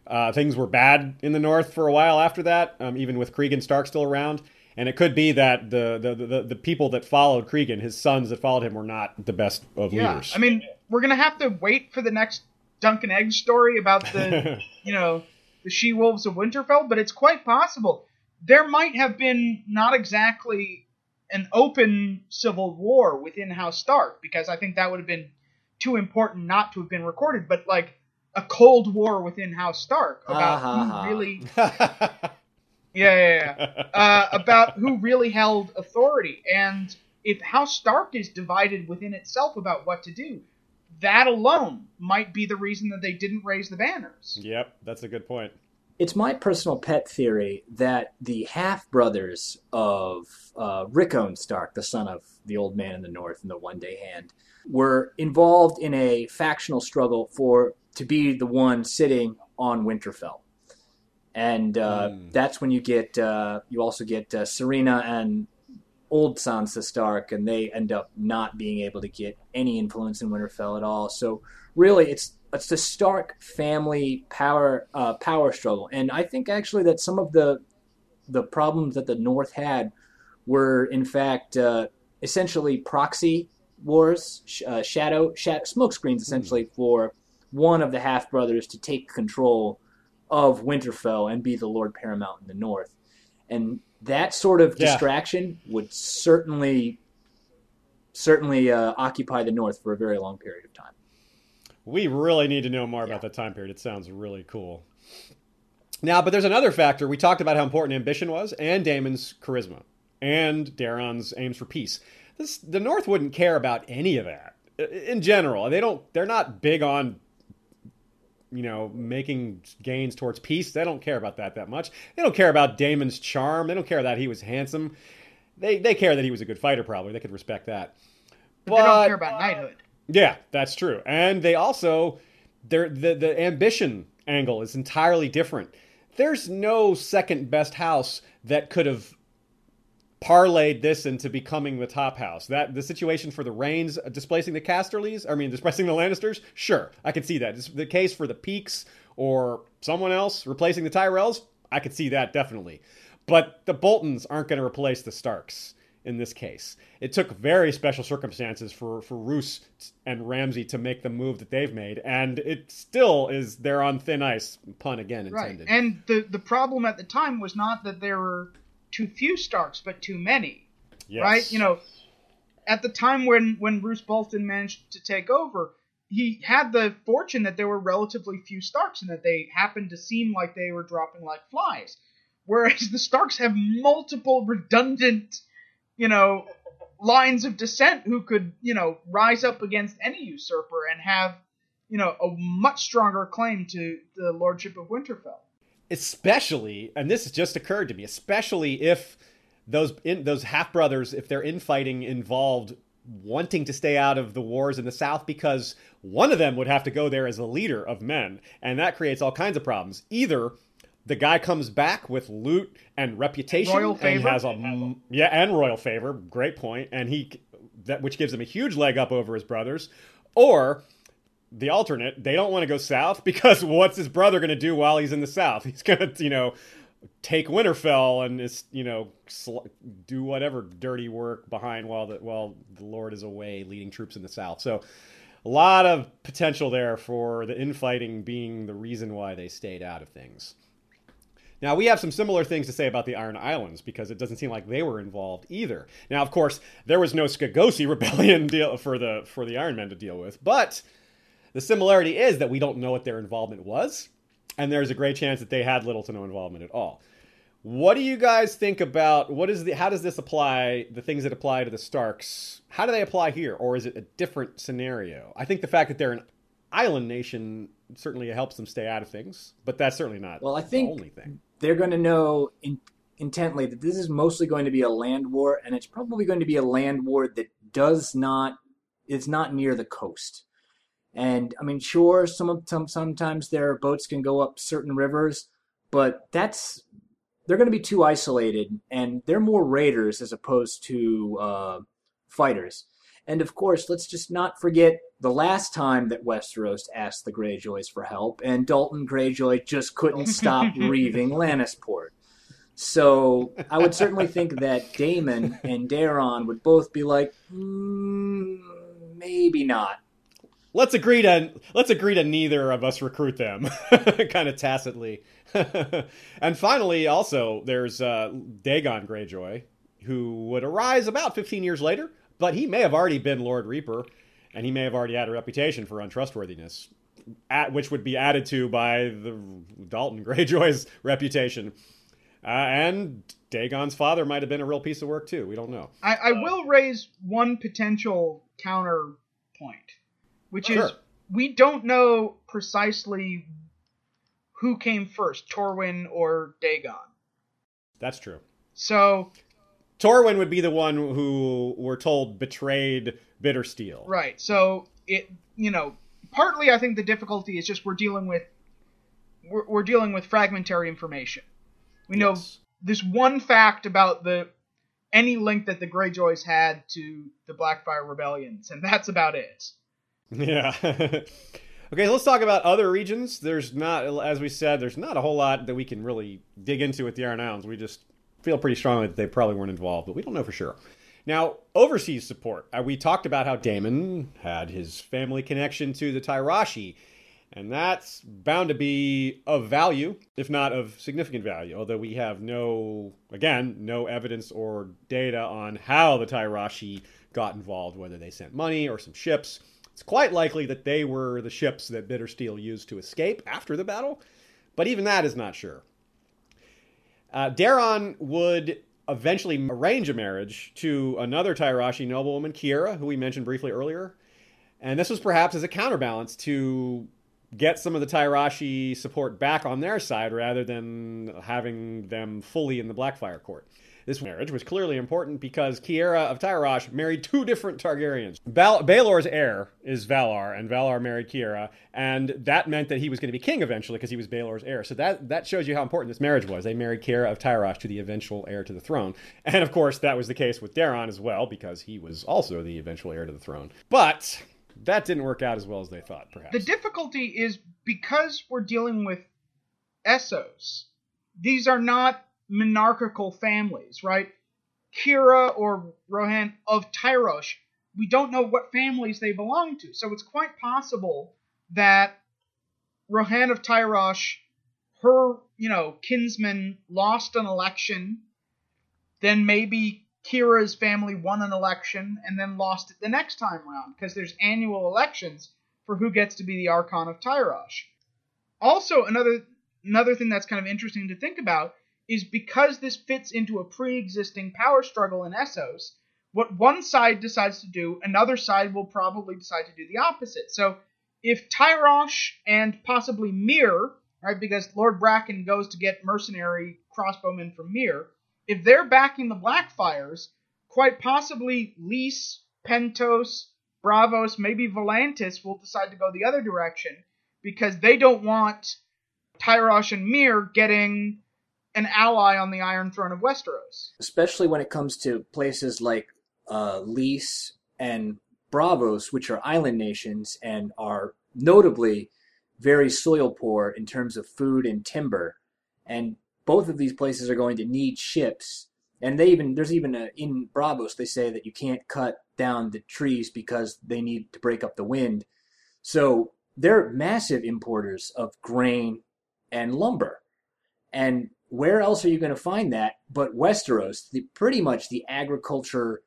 uh, things were bad in the North for a while after that, um, even with Cregan Stark still around. And it could be that the, the, the, the, people that followed Cregan, his sons that followed him, were not the best of yeah. leaders. I mean, we're going to have to wait for the next Dunk and Egg story about the, you know, the she wolves of Winterfell, but it's quite possible. There might have been not exactly an open civil war within House Stark, because I think that would have been too important not to have been recorded, but like a cold war within House Stark about who really. Yeah, yeah, yeah. uh, about who really held authority. And if House Stark is divided within itself about what to do, that alone might be the reason that they didn't raise the banners. Yep, that's a good point. It's my personal pet theory that the half brothers of uh, Rickon Stark, the son of the old man in the north and the one day hand, were involved in a factional struggle for to be the one sitting on Winterfell and uh, mm. that's when you get uh, you also get uh, Serena and old Sansa Stark, and they end up not being able to get any influence in Winterfell at all. So really, it's it's the Stark family power uh, power struggle, and I think actually that some of the the problems that the North had were in fact uh, essentially proxy wars, sh- uh, shadow, sh- smoke screens essentially mm. for one of the half brothers to take control of Winterfell and be the Lord Paramount in the North. And that sort of yeah. distraction would certainly certainly uh, occupy the North for a very long period of time. We really need to know more yeah. about that time period. It sounds really cool. Now, but there's another factor. We talked about how important ambition was, and Daemon's charisma, and Daeron's aims for peace. This, the North wouldn't care about any of that in general. They don't. They're not big on you know, making gains towards peace. They don't care about that that much. They don't care about Daemon's charm. They don't care that he was handsome. They they care that he was a good fighter. Probably they could respect that. But, but they don't care about knighthood. Yeah, that's true. And they also their the the ambition angle is entirely different. There's no second best house that could have parlayed this into becoming the top house. That the situation for the Reynes uh, displacing the Casterlys, I mean displacing the Lannisters, sure, I can see that. the case for the Peakes or someone else replacing the Tyrells, I could see that definitely. But the Boltons aren't going to replace the Starks in this case. It took very special circumstances for for Roose and Ramsay to make the move that they've made, and it still is they're on thin ice. Pun again intended. Right. And the the problem at the time was not that there were too few Starks, but too many. Yes. Right? You know, at the time when when Roose Bolton managed to take over, he had the fortune that there were relatively few Starks and that they happened to seem like they were dropping like flies. Whereas the Starks have multiple redundant, you know, lines of descent who could, you know, rise up against any usurper and have, you know, a much stronger claim to the lordship of Winterfell especially, and this has just occurred to me, especially if those in, those half brothers, if their infighting involved wanting to stay out of the wars in the South, because one of them would have to go there as a leader of men, and that creates all kinds of problems. Either the guy comes back with loot and reputation royal favor. and has a yeah and royal favor great point and he that which gives him a huge leg up over his brothers or the alternate, they don't want to go south because what's his brother going to do while he's in the south? He's going to, you know, take Winterfell and is, you know, sl- do whatever dirty work behind while the while the Lord is away leading troops in the south. So a lot of potential there for the infighting being the reason why they stayed out of things. Now, we have some similar things to say about the Iron Islands because it doesn't seem like they were involved either. Now, of course, there was no Skagosi rebellion deal for the for the Iron Men to deal with, but the similarity is that we don't know what their involvement was, and there's a great chance that they had little to no involvement at all. What do you guys think about what is the how does this apply the things that apply to the Starks? How do they apply here or is it a different scenario? I think the fact that they're an island nation certainly helps them stay out of things, but that's certainly not well, I think the only thing. They're going to know in, intently that this is mostly going to be a land war and it's probably going to be a land war that does not it's not near the coast. And I mean, sure, some of some sometimes their boats can go up certain rivers, but that's they're going to be too isolated, and they're more raiders as opposed to uh, fighters. And of course, let's just not forget the last time that Westeros asked the Greyjoys for help, and Dalton Greyjoy just couldn't stop reaving Lannisport. So I would certainly think that Daemon and Daeron would both be like, mm, maybe not. Let's agree to let's agree to neither of us recruit them, kind of tacitly. and finally, also there's uh, Dagon Greyjoy, who would arise about 15 years later, but he may have already been Lord Reaper, and he may have already had a reputation for untrustworthiness, at, which would be added to by the Dalton Greyjoy's reputation. Uh, and Dagon's father might have been a real piece of work too. We don't know. I, I will raise one potential counterpoint, which Sure. is we don't know precisely who came first, Torwin or Dagon. That's true. So Torwin would be the one who we're told betrayed Bittersteel. right, so it you know partly I think the difficulty is just we're dealing with we're, we're dealing with fragmentary information. We know Yes. this one fact about the any link that the Greyjoys had to the Blackfyre rebellions, and that's about it. Yeah. okay, let's talk about other regions. There's not, as we said, there's not a whole lot that we can really dig into with the Iron Islands. We just feel pretty strongly that they probably weren't involved, but we don't know for sure. Now, overseas support. Uh, we talked about how Daemon had his family connection to the Tyroshi, and that's bound to be of value, if not of significant value. Although we have no, again, no evidence or data on how the Tyroshi got involved, whether they sent money or some ships. It's quite likely that they were the ships that Bittersteel used to escape after the battle, but even that is not sure. Uh, Daeron would eventually arrange a marriage to another Tyroshi noblewoman, Kiera, who we mentioned briefly earlier. And this was perhaps as a counterbalance to get some of the Tyroshi support back on their side rather than having them fully in the Blackfyre court. This marriage was clearly important because Kiera of Tyrosh married two different Targaryens. Bal- Baelor's heir is Valarr, and Valarr married Kiera, and that meant that he was going to be king eventually because he was Baelor's heir. So that that shows you how important this marriage was. They married Kiera of Tyrosh to the eventual heir to the throne, and of course that was the case with Daeron as well because he was also the eventual heir to the throne. But that didn't work out as well as they thought, perhaps. The difficulty is because we're dealing with Essos, these are not monarchical families, right? Kiera or Rohanne of Tyrosh, we don't know what families they belong to. So it's quite possible that Rohanne of Tyrosh, her, you know, kinsman lost an election, then maybe Kiera's family won an election and then lost it the next time round because there's annual elections for who gets to be the Archon of Tyrosh. Also, another another thing that's kind of interesting to think about is because this fits into a pre-existing power struggle in Essos, what one side decides to do, another side will probably decide to do the opposite. So if Tyrosh and possibly Myr, right, because Lord Bracken goes to get mercenary crossbowmen from Myr, if they're backing the Blackfyres, quite possibly Lys, Pentos, Braavos, maybe Volantis will decide to go the other direction because they don't want Tyrosh and Myr getting an ally on the Iron Throne of Westeros. especially when it comes to places like uh, Lys and Braavos, which are island nations and are notably very soil poor in terms of food and timber. And both of these places are going to need ships. And they even there's even a, in Braavos they say that you can't cut down the trees because they need to break up the wind. So they're massive importers of grain and lumber. And where else are you going to find that but Westeros? The pretty much the agriculture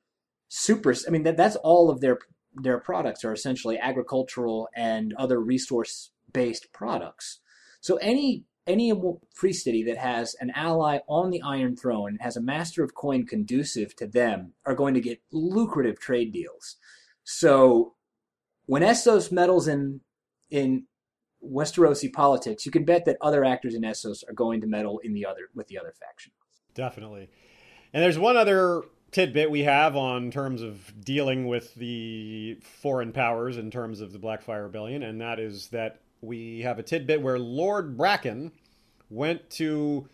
super. I mean that that's all of their their products are essentially agricultural and other resource based products. So any any free city that has an ally on the Iron Throne and has a master of coin conducive to them are going to get lucrative trade deals. So when Essos meddles in in Westerosi politics, you can bet that other actors in Essos are going to meddle in the other with the other faction. Definitely. And there's one other tidbit we have on terms of dealing with the foreign powers in terms of the Blackfyre Rebellion, and that is that we have a tidbit where Lord Bracken went to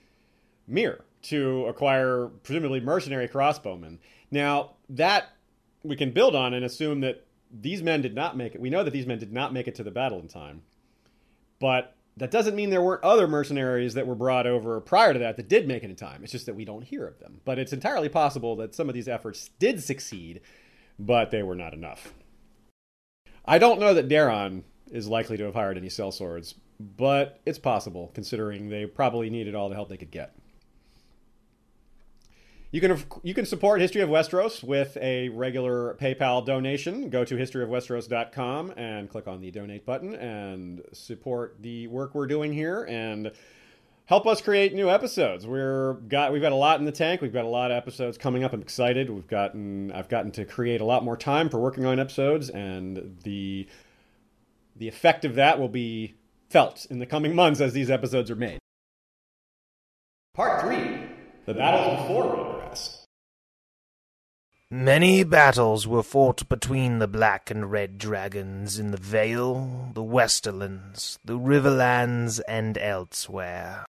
Myr to acquire presumably mercenary crossbowmen. Now that we can build on and assume that these men did not make it. We know that these men did not make it to the battle in time, but that doesn't mean there weren't other mercenaries that were brought over prior to that that did make it in time. It's just that we don't hear of them. But it's entirely possible that some of these efforts did succeed, but they were not enough. I don't know that Daeron is likely to have hired any sellswords, but it's possible considering they probably needed all the help they could get. You can you can support History of Westeros with a regular PayPal donation. Go to historyofwesteros.com and click on the donate button and support the work we're doing here and help us create new episodes. We're got we've got a lot in the tank. We've got a lot of episodes coming up. I'm excited. We've gotten I've gotten to create a lot more time for working on episodes and the the effect of that will be felt in the coming months as these episodes are made. Part 3 The Battles Before Many battles were fought between the black and red dragons in the Vale, the Westerlands, the Riverlands, and elsewhere.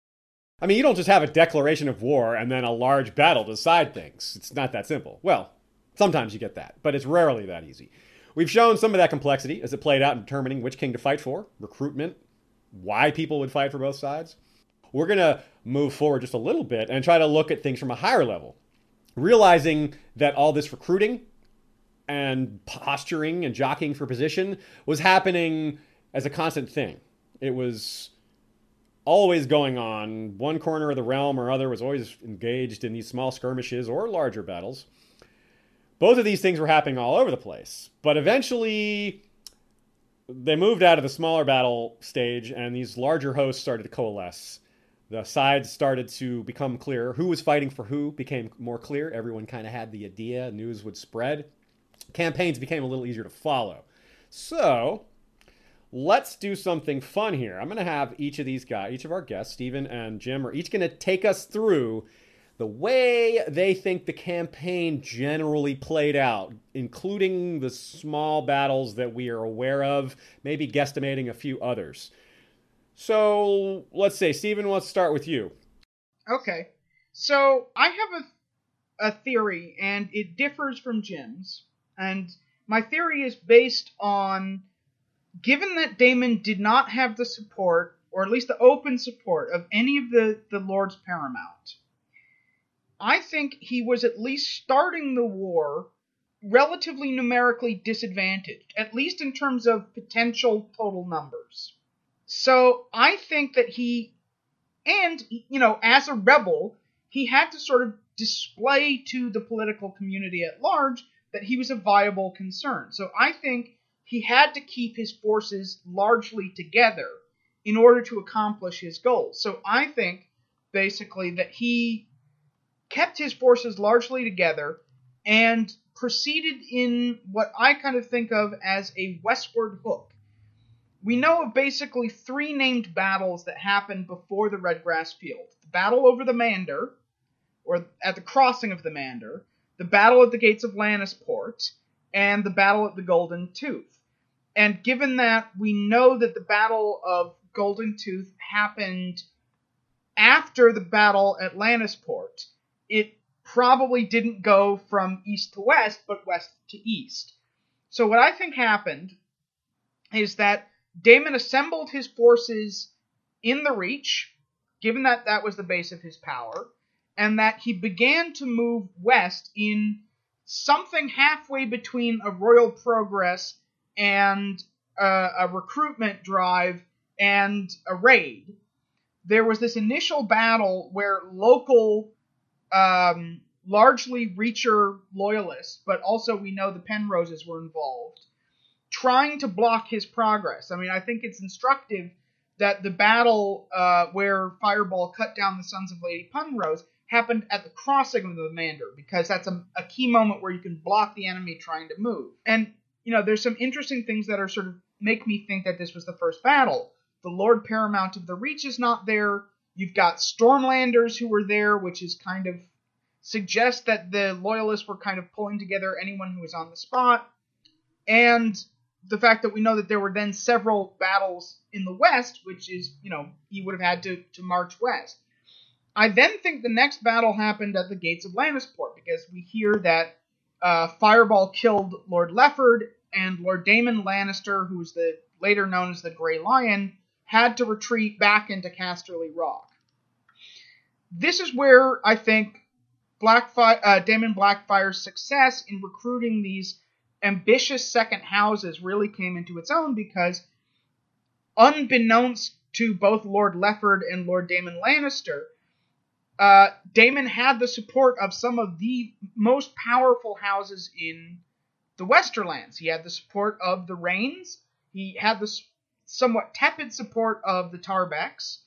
I mean, you don't just have a declaration of war and then a large battle to decide things. It's not that simple. Well, sometimes you get that, but it's rarely that easy. We've shown some of that complexity as it played out in determining which king to fight for, recruitment, why people would fight for both sides. We're going to move forward just a little bit and try to look at things from a higher level, realizing that all this recruiting and posturing and jockeying for position was happening as a constant thing. It was always going on. One corner of the realm or other was always engaged in these small skirmishes or larger battles. Both of these things were happening all over the place. But eventually, they moved out of the smaller battle stage, and these larger hosts started to coalesce. The sides started to become clearer. Who was fighting for who became more clear. Everyone kind of had the idea. News would spread. Campaigns became a little easier to follow. So, let's do something fun here. I'm going to have each of these guys, each of our guests, Steven and Jim, are each going to take us through the way they think the campaign generally played out, including the small battles that we are aware of, maybe guesstimating a few others. So let's say, Steven, let's start with you. Okay. So I have a, a theory, and it differs from Jim's. And my theory is based on given that Daemon did not have the support, or at least the open support, of any of the, the Lords Paramount I think he was at least starting the war relatively numerically disadvantaged, at least in terms of potential total numbers. So I think that he, and, you know, as a rebel, he had to sort of display to the political community at large that he was a viable concern. So I think he had to keep his forces largely together in order to accomplish his goals. So I think basically that he kept his forces largely together and proceeded in what I kind of think of as a westward hook. We know of basically three named battles that happened before the Redgrass Field the battle over the Mander, or at the crossing of the Mander, the battle at the gates of Lannisport, and the battle at the Golden Tooth. And given that we know that the battle of Golden Tooth happened after the battle at Lannisport, it probably didn't go from east to west, but west to east. So what I think happened is that Daemon assembled his forces in the Reach, given that that was the base of his power, and that he began to move west in something halfway between a royal progress and a, a recruitment drive and a raid. There was this initial battle where local um, largely Reacher loyalists, but also we know the Penroses were involved, trying to block his progress. I mean, I think it's instructive that the battle uh, where Fireball cut down the sons of Lady Penrose happened at the crossing of the Mander because that's a, a key moment where you can block the enemy trying to move. And you know, there's some interesting things that are sort of make me think that this was the first battle. The Lord Paramount of the Reach is not there. You've got Stormlanders who were there, which is kind of suggests that the loyalists were kind of pulling together anyone who was on the spot. And the fact that we know that there were then several battles in the west, which is, you know, he would have had to, to march west. I then think the next battle happened at the gates of Lannisport because we hear that uh, Fireball killed Lord Lefford and Lord Damon Lannister, who was the later known as the Grey Lion, had to retreat back into Casterly Rock. This is where I think Blackfyre, uh, Daemon Blackfyre's success in recruiting these ambitious second houses really came into its own because, unbeknownst to both Lord Lefford and Lord Damon Lannister, uh, Daemon had the support of some of the most powerful houses in the Westerlands. He had the support of the Reynes. He had the somewhat tepid support of the Tarbecks.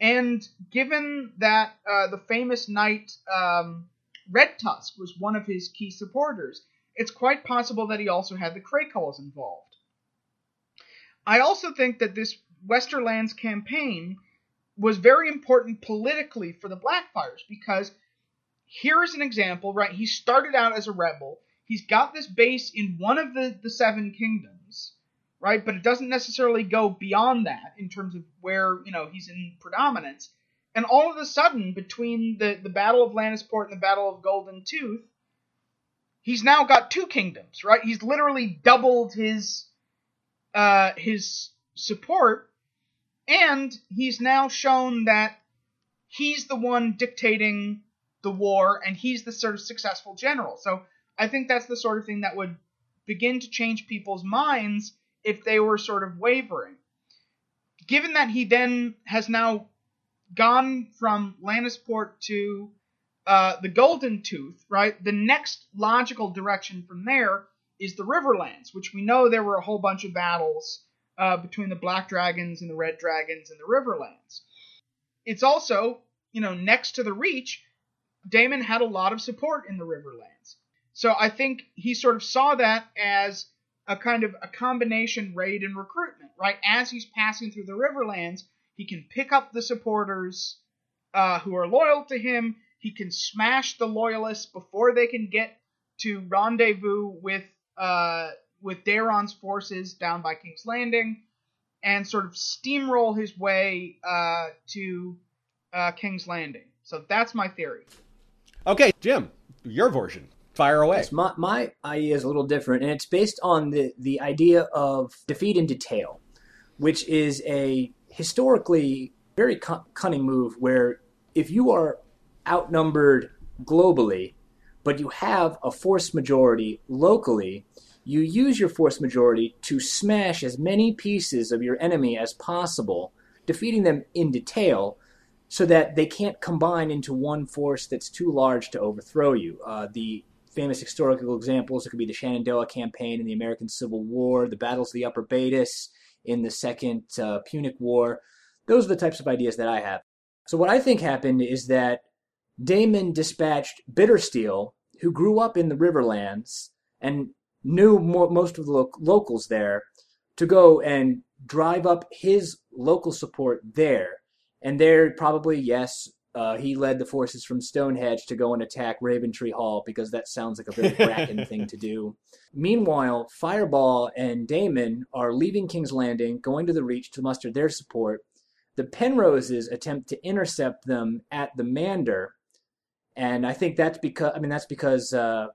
And given that uh, the famous knight um, Red Tusk was one of his key supporters, it's quite possible that he also had the Crakehalls involved. I also think that this Westerlands campaign was very important politically for the Blackfyres because here is an example, right? He started out as a rebel. He's got this base in one of the, the seven kingdoms, right? But it doesn't necessarily go beyond that in terms of where, you know, he's in predominance. And all of a sudden, between the, the Battle of Lannisport and the Battle of Golden Tooth, he's now got two kingdoms, right? He's literally doubled his uh, his support, and he's now shown that he's the one dictating the war, and he's the sort of successful general. So I think that's the sort of thing that would begin to change people's minds if they were sort of wavering. Given that he then has now gone from Lannisport to uh, the Golden Tooth, right? The next logical direction from there is the Riverlands, which we know there were a whole bunch of battles uh, between the Black Dragons and the Red Dragons and the Riverlands. It's also, you know, next to the Reach, Daemon had a lot of support in the Riverlands. So I think he sort of saw that as a kind of a combination raid and recruitment, right? As he's passing through the Riverlands, he can pick up the supporters uh, who are loyal to him. He can smash the loyalists before they can get to rendezvous with uh, with Daeron's forces down by King's Landing, and sort of steamroll his way uh, to uh, King's Landing. So that's my theory. Okay, Jim, your version. Fire away. Yes, my, my idea is a little different, and it's based on the, the idea of defeat in detail, which is a historically very cunning move where if you are outnumbered globally, but you have a force majority locally, you use your force majority to smash as many pieces of your enemy as possible, defeating them in detail so that they can't combine into one force that's too large to overthrow you. Uh, the famous historical examples could be the Shenandoah campaign in the American Civil War, the battles of the Upper Baetis, in the Second uh, Punic War. Those are the types of ideas that I have. So what I think happened is that Daemon dispatched Bittersteel, who grew up in the Riverlands and knew more, most of the lo- locals there, to go and drive up his local support there. And there, probably, yes, uh, he led the forces from Stone Hedge to go and attack Raventree Hall because that sounds like a very Bracken thing to do. Meanwhile, Fireball and Daemon are leaving King's Landing, going to the Reach to muster their support. The Penroses attempt to intercept them at the Mander, and I think that's because I mean that's because uh,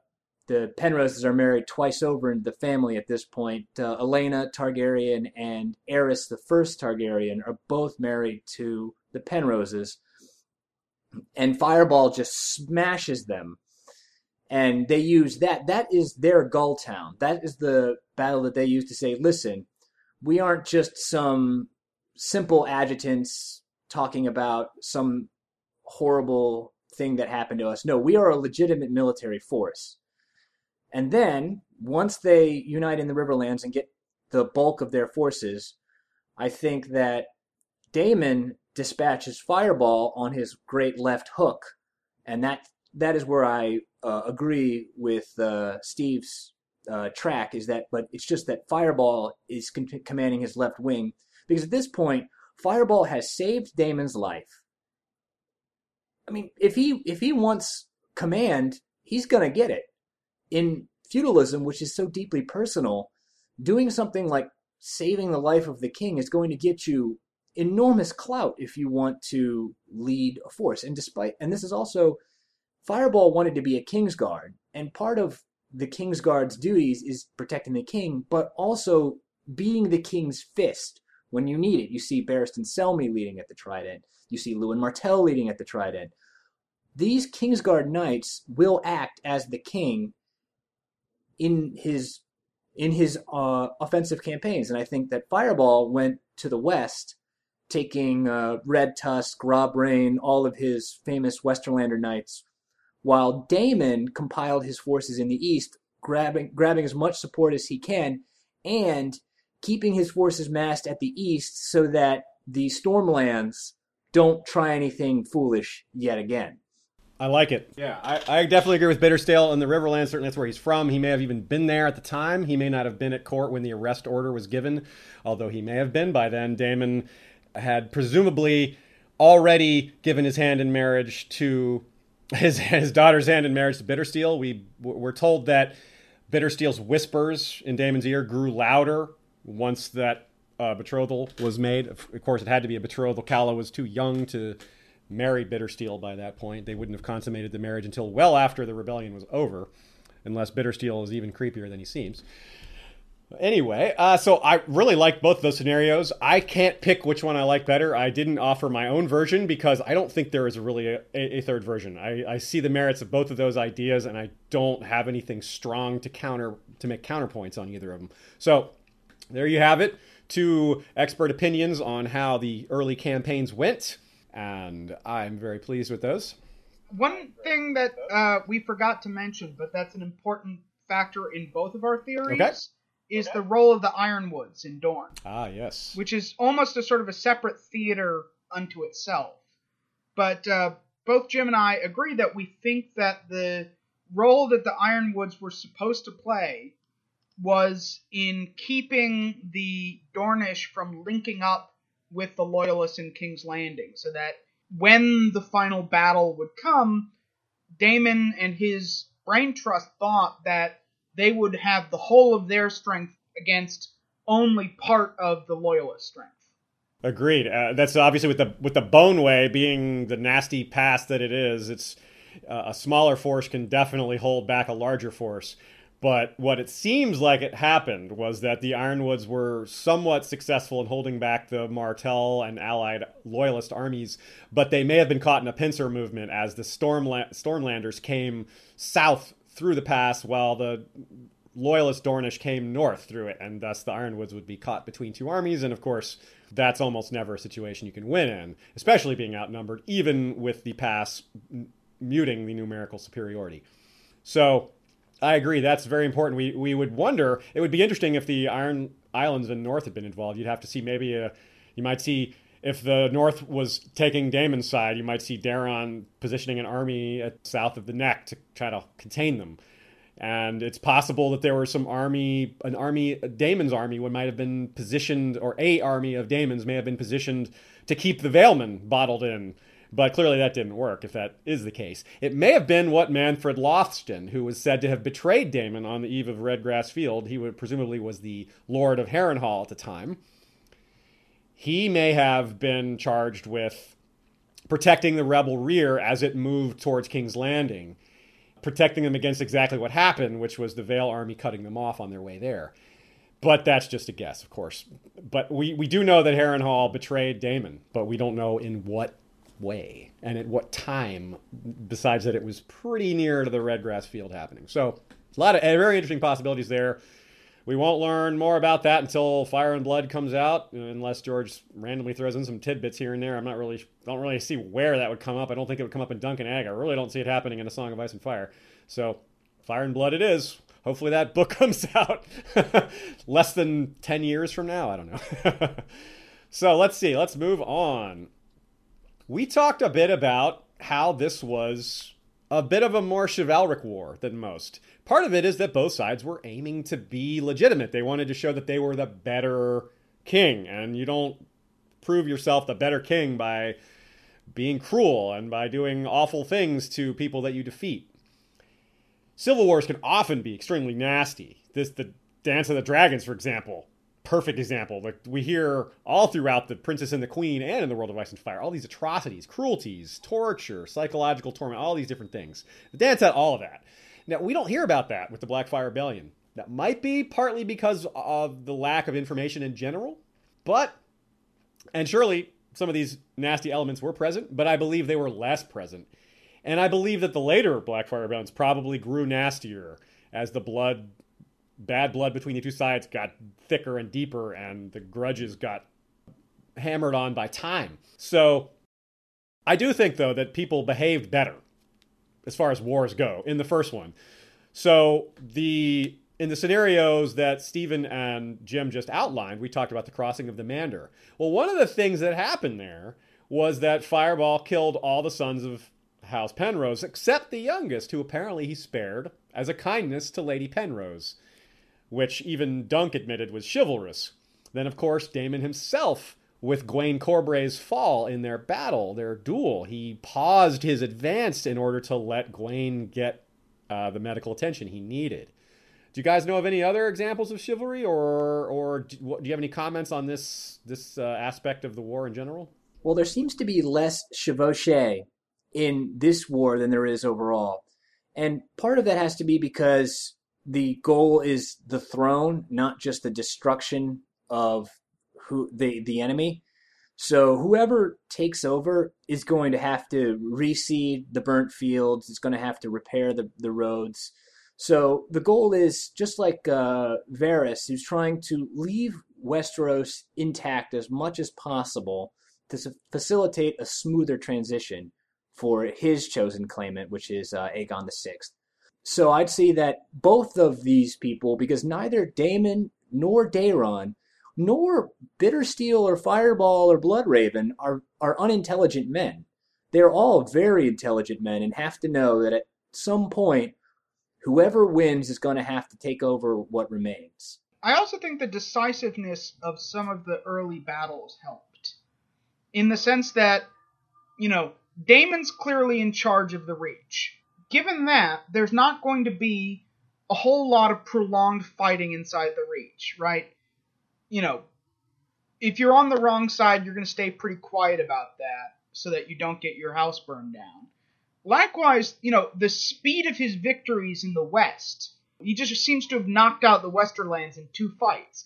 the Penroses are married twice over in the family at this point. Uh, Alayna Targaryen and Aerys the First Targaryen are both married to the Penroses, and Fireball just smashes them and they use that. That is their Gulltown. That is the battle that they use to say, listen, we aren't just some simple adjutants talking about some horrible thing that happened to us. No, we are a legitimate military force. And then, once they unite in the Riverlands and get the bulk of their forces, I think that Daemon dispatches Fireball on his great left hook, and that that is where I uh, agree with uh, Steve's uh, track. Is that, but it's just that Fireball is con- commanding his left wing because at this point, Fireball has saved Daemon's life. I mean, if he if he wants command, he's gonna get it. In feudalism, which is so deeply personal, doing something like saving the life of the king is going to get you enormous clout if you want to lead a force. And despite, and this is also, Fireball wanted to be a Kingsguard, and part of the Kingsguard's duties is protecting the king, but also being the king's fist when you need it. You see Barristan Selmy leading at the Trident. You see Lewyn Martell leading at the Trident. These Kingsguard knights will act as the king in his in his uh, offensive campaigns, and I think that Fireball went to the west taking uh, Red Tusk, Robb Reyne, all of his famous Westerlander knights, while Daemon compiled his forces in the east, grabbing grabbing as much support as he can, and keeping his forces massed at the east so that the Stormlands don't try anything foolish yet again. I like it. Yeah, I, I definitely agree with Bittersteel in the Riverlands. Certainly, that's where he's from. He may have even been there at the time. He may not have been at court when the arrest order was given, although he may have been by then. Daemon had presumably already given his hand in marriage to his his daughter's hand in marriage to Bittersteel. We we're told that Bittersteel's whispers in Daemon's ear grew louder once that uh, betrothal was made. Of course, it had to be a betrothal. Calla was too young to marry Bittersteel by that point. They wouldn't have consummated the marriage until well after the rebellion was over, unless Bittersteel is even creepier than he seems. Anyway, uh, so I really like both of those scenarios. I can't pick which one I like better. I didn't offer my own version because I don't think there is really a, a third version. I, I, see the merits of both of those ideas, and I don't have anything strong to counter to make counterpoints on either of them. So there you have it. Two expert opinions on how the early campaigns went, and I'm very pleased with those. One thing that uh, we forgot to mention, but that's an important factor in both of our theories. Okay is okay. the role of the Ironwoods in Dorne. Ah, yes. Which is almost a sort of a separate theater unto itself. But uh, both Jim and I agree that we think that the role that the Ironwoods were supposed to play was in keeping the Dornish from linking up with the Loyalists in King's Landing, so that when the final battle would come, Daemon and his brain trust thought that they would have the whole of their strength against only part of the loyalist strength. Agreed. Uh, that's obviously with the with the Boneway being the nasty pass that it is. It's uh, a smaller force can definitely hold back a larger force. But what it seems like it happened was that the Ironwoods were somewhat successful in holding back the Martell and allied loyalist armies, but they may have been caught in a pincer movement as the Stormla- Stormlanders came south through the pass while the loyalist Dornish came north through it, and thus the Ironwoods would be caught between two armies. And of course, that's almost never a situation you can win in, especially being outnumbered, even with the pass muting the numerical superiority. So I agree, that's very important. We, we would wonder, it would be interesting if the Iron Islands in North had been involved. You'd have to see maybe a, you might see if the North was taking Daemon's side, you might see Daeron positioning an army at south of the neck to try to contain them. And it's possible that there were some army, an army, Daemon's army, would might have been positioned, or a army of Daemon's may have been positioned to keep the Valemen bottled in. But clearly that didn't work, if that is the case. It may have been what Manfred Lothston, who was said to have betrayed Daemon on the eve of Redgrass Field, he would, presumably was the Lord of Harrenhal at the time he may have been charged with protecting the rebel rear as it moved towards King's Landing, protecting them against exactly what happened, which was the Vale army cutting them off on their way there. But that's just a guess, of course. But we, we do know that Harrenhal betrayed Daemon, but we don't know in what way and at what time, besides that it was pretty near to the Redgrass Field happening. So, a lot of very interesting possibilities there. We won't learn more about that until Fire and Blood comes out, unless George randomly throws in some tidbits here and there. I'm not really don't really see where that would come up. I don't think it would come up in Dunk and Egg. I really don't see it happening in A Song of Ice and Fire. So, Fire and Blood it is. Hopefully that book comes out less than 10 years from now. I don't know. So let's see. Let's move on. We talked a bit about how this was a bit of a more chivalric war than most. Part of it is that both sides were aiming to be legitimate. They wanted to show that they were the better king, and you don't prove yourself the better king by being cruel and by doing awful things to people that you defeat. Civil wars can often be extremely nasty. This the Dance of the Dragons, for example, perfect example. Like we hear all throughout the Princess and the Queen and in the World of Ice and Fire, all these atrocities, cruelties, torture, psychological torment, all these different things. The dance had all of that. Now we don't hear about that with the Blackfyre Rebellion. That might be partly because of the lack of information in general, but and surely some of these nasty elements were present, but I believe they were less present. And I believe that the later Blackfyre Rebellions probably grew nastier as the blood bad blood between the two sides got thicker and deeper, and the grudges got hammered on by time. So I do think, though, that people behaved better as far as wars go in the first one. So the in the scenarios that Steven and Jim just outlined, we talked about the crossing of the Mander. Well, one of the things that happened there was that Fireball killed all the sons of House Penrose, except the youngest, who apparently he spared as a kindness to Lady Penrose which even Dunk admitted was chivalrous. Then, of course, Daemon himself, with Gwayne Corbray's fall in their battle, their duel, he paused his advance in order to let Gwayne get uh, the medical attention he needed. Do you guys know of any other examples of chivalry, or or do you have any comments on this this uh, aspect of the war in general? Well, there seems to be less chevauchee in this war than there is overall, and part of that has to be because the goal is the throne, not just the destruction of who the the enemy. So whoever takes over is going to have to reseed the burnt fields. It's going to have to repair the the roads. So the goal is just like uh, Varys, who's trying to leave Westeros intact as much as possible to facilitate a smoother transition for his chosen claimant, which is uh, Aegon the Sixth. So I'd say that both of these people, because neither Daemon nor Daeron, nor Bittersteel or Fireball or Bloodraven are, are unintelligent men. They're all very intelligent men and have to know that at some point, whoever wins is going to have to take over what remains. I also think the decisiveness of some of the early battles helped. In the sense that, you know, Daemon's clearly in charge of the Reach given that, there's not going to be a whole lot of prolonged fighting inside the Reach, right? You know, if you're on the wrong side, you're going to stay pretty quiet about that so that you don't get your house burned down. Likewise, you know, the speed of his victories in the West, he just seems to have knocked out the Westerlands in two fights.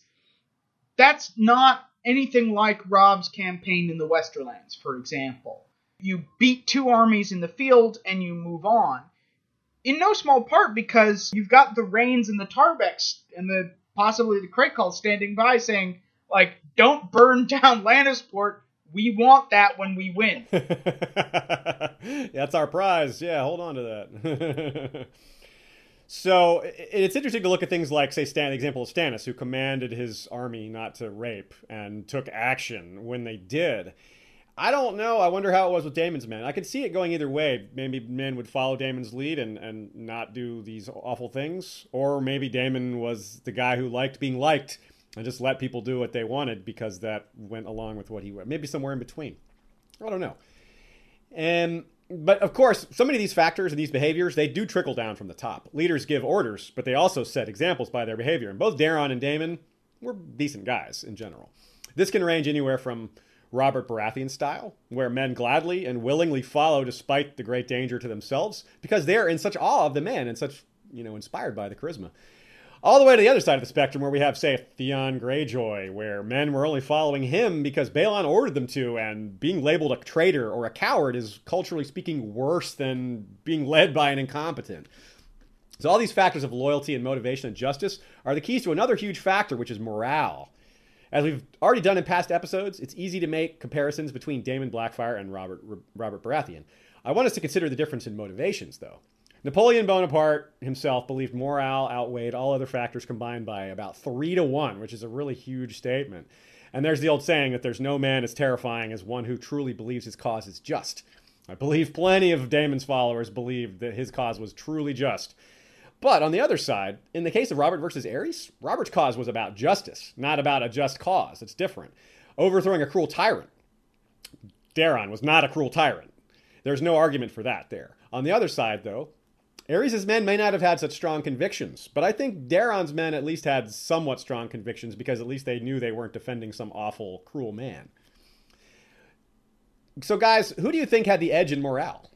That's not anything like Robb's campaign in the Westerlands, for example. You beat two armies in the field and you move on in no small part because you've got the Reynes and the Tarbecks and the possibly the Crakehall standing by saying, like, don't burn down Lannisport. We want that when we win. That's our prize. Yeah, hold on to that. so it's interesting to look at things like, say, Stan, the example of Stannis, who commanded his army not to rape and took action when they did. I don't know. I wonder how it was with Daemon's men. I could see it going either way. Maybe men would follow Daemon's lead and, and not do these awful things. Or maybe Daemon was the guy who liked being liked and just let people do what they wanted because that went along with what he was. Maybe somewhere in between. I don't know. And but of course, so many of these factors and these behaviors, they do trickle down from the top. Leaders give orders, but they also set examples by their behavior. And both Daeron and Daemon were decent guys in general. This can range anywhere from Robert Baratheon style, where men gladly and willingly follow despite the great danger to themselves, because they're in such awe of the man and such, you know, inspired by the charisma. All the way to the other side of the spectrum, where we have, say, Theon Greyjoy, where men were only following him because Balon ordered them to, and being labeled a traitor or a coward is, culturally speaking, worse than being led by an incompetent. So, all these factors of loyalty and motivation and justice are the keys to another huge factor, which is morale. As we've already done in past episodes, it's easy to make comparisons between Daemon Blackfyre and Robert Robert Baratheon. I want us to consider the difference in motivations, though. Napoleon Bonaparte himself believed morale outweighed all other factors combined by about three to one, which is a really huge statement. And there's the old saying that there's no man as terrifying as one who truly believes his cause is just. I believe plenty of Daemon's followers believed that his cause was truly just. But on the other side, in the case of Robert versus Aerys, Robert's cause was about justice, not about a just cause. It's different. Overthrowing a cruel tyrant. Daeron was not a cruel tyrant. There's no argument for that there. On the other side, though, Aerys' men may not have had such strong convictions, but I think Daeron's men at least had somewhat strong convictions because at least they knew they weren't defending some awful, cruel man. So, guys, who do you think had the edge in morale?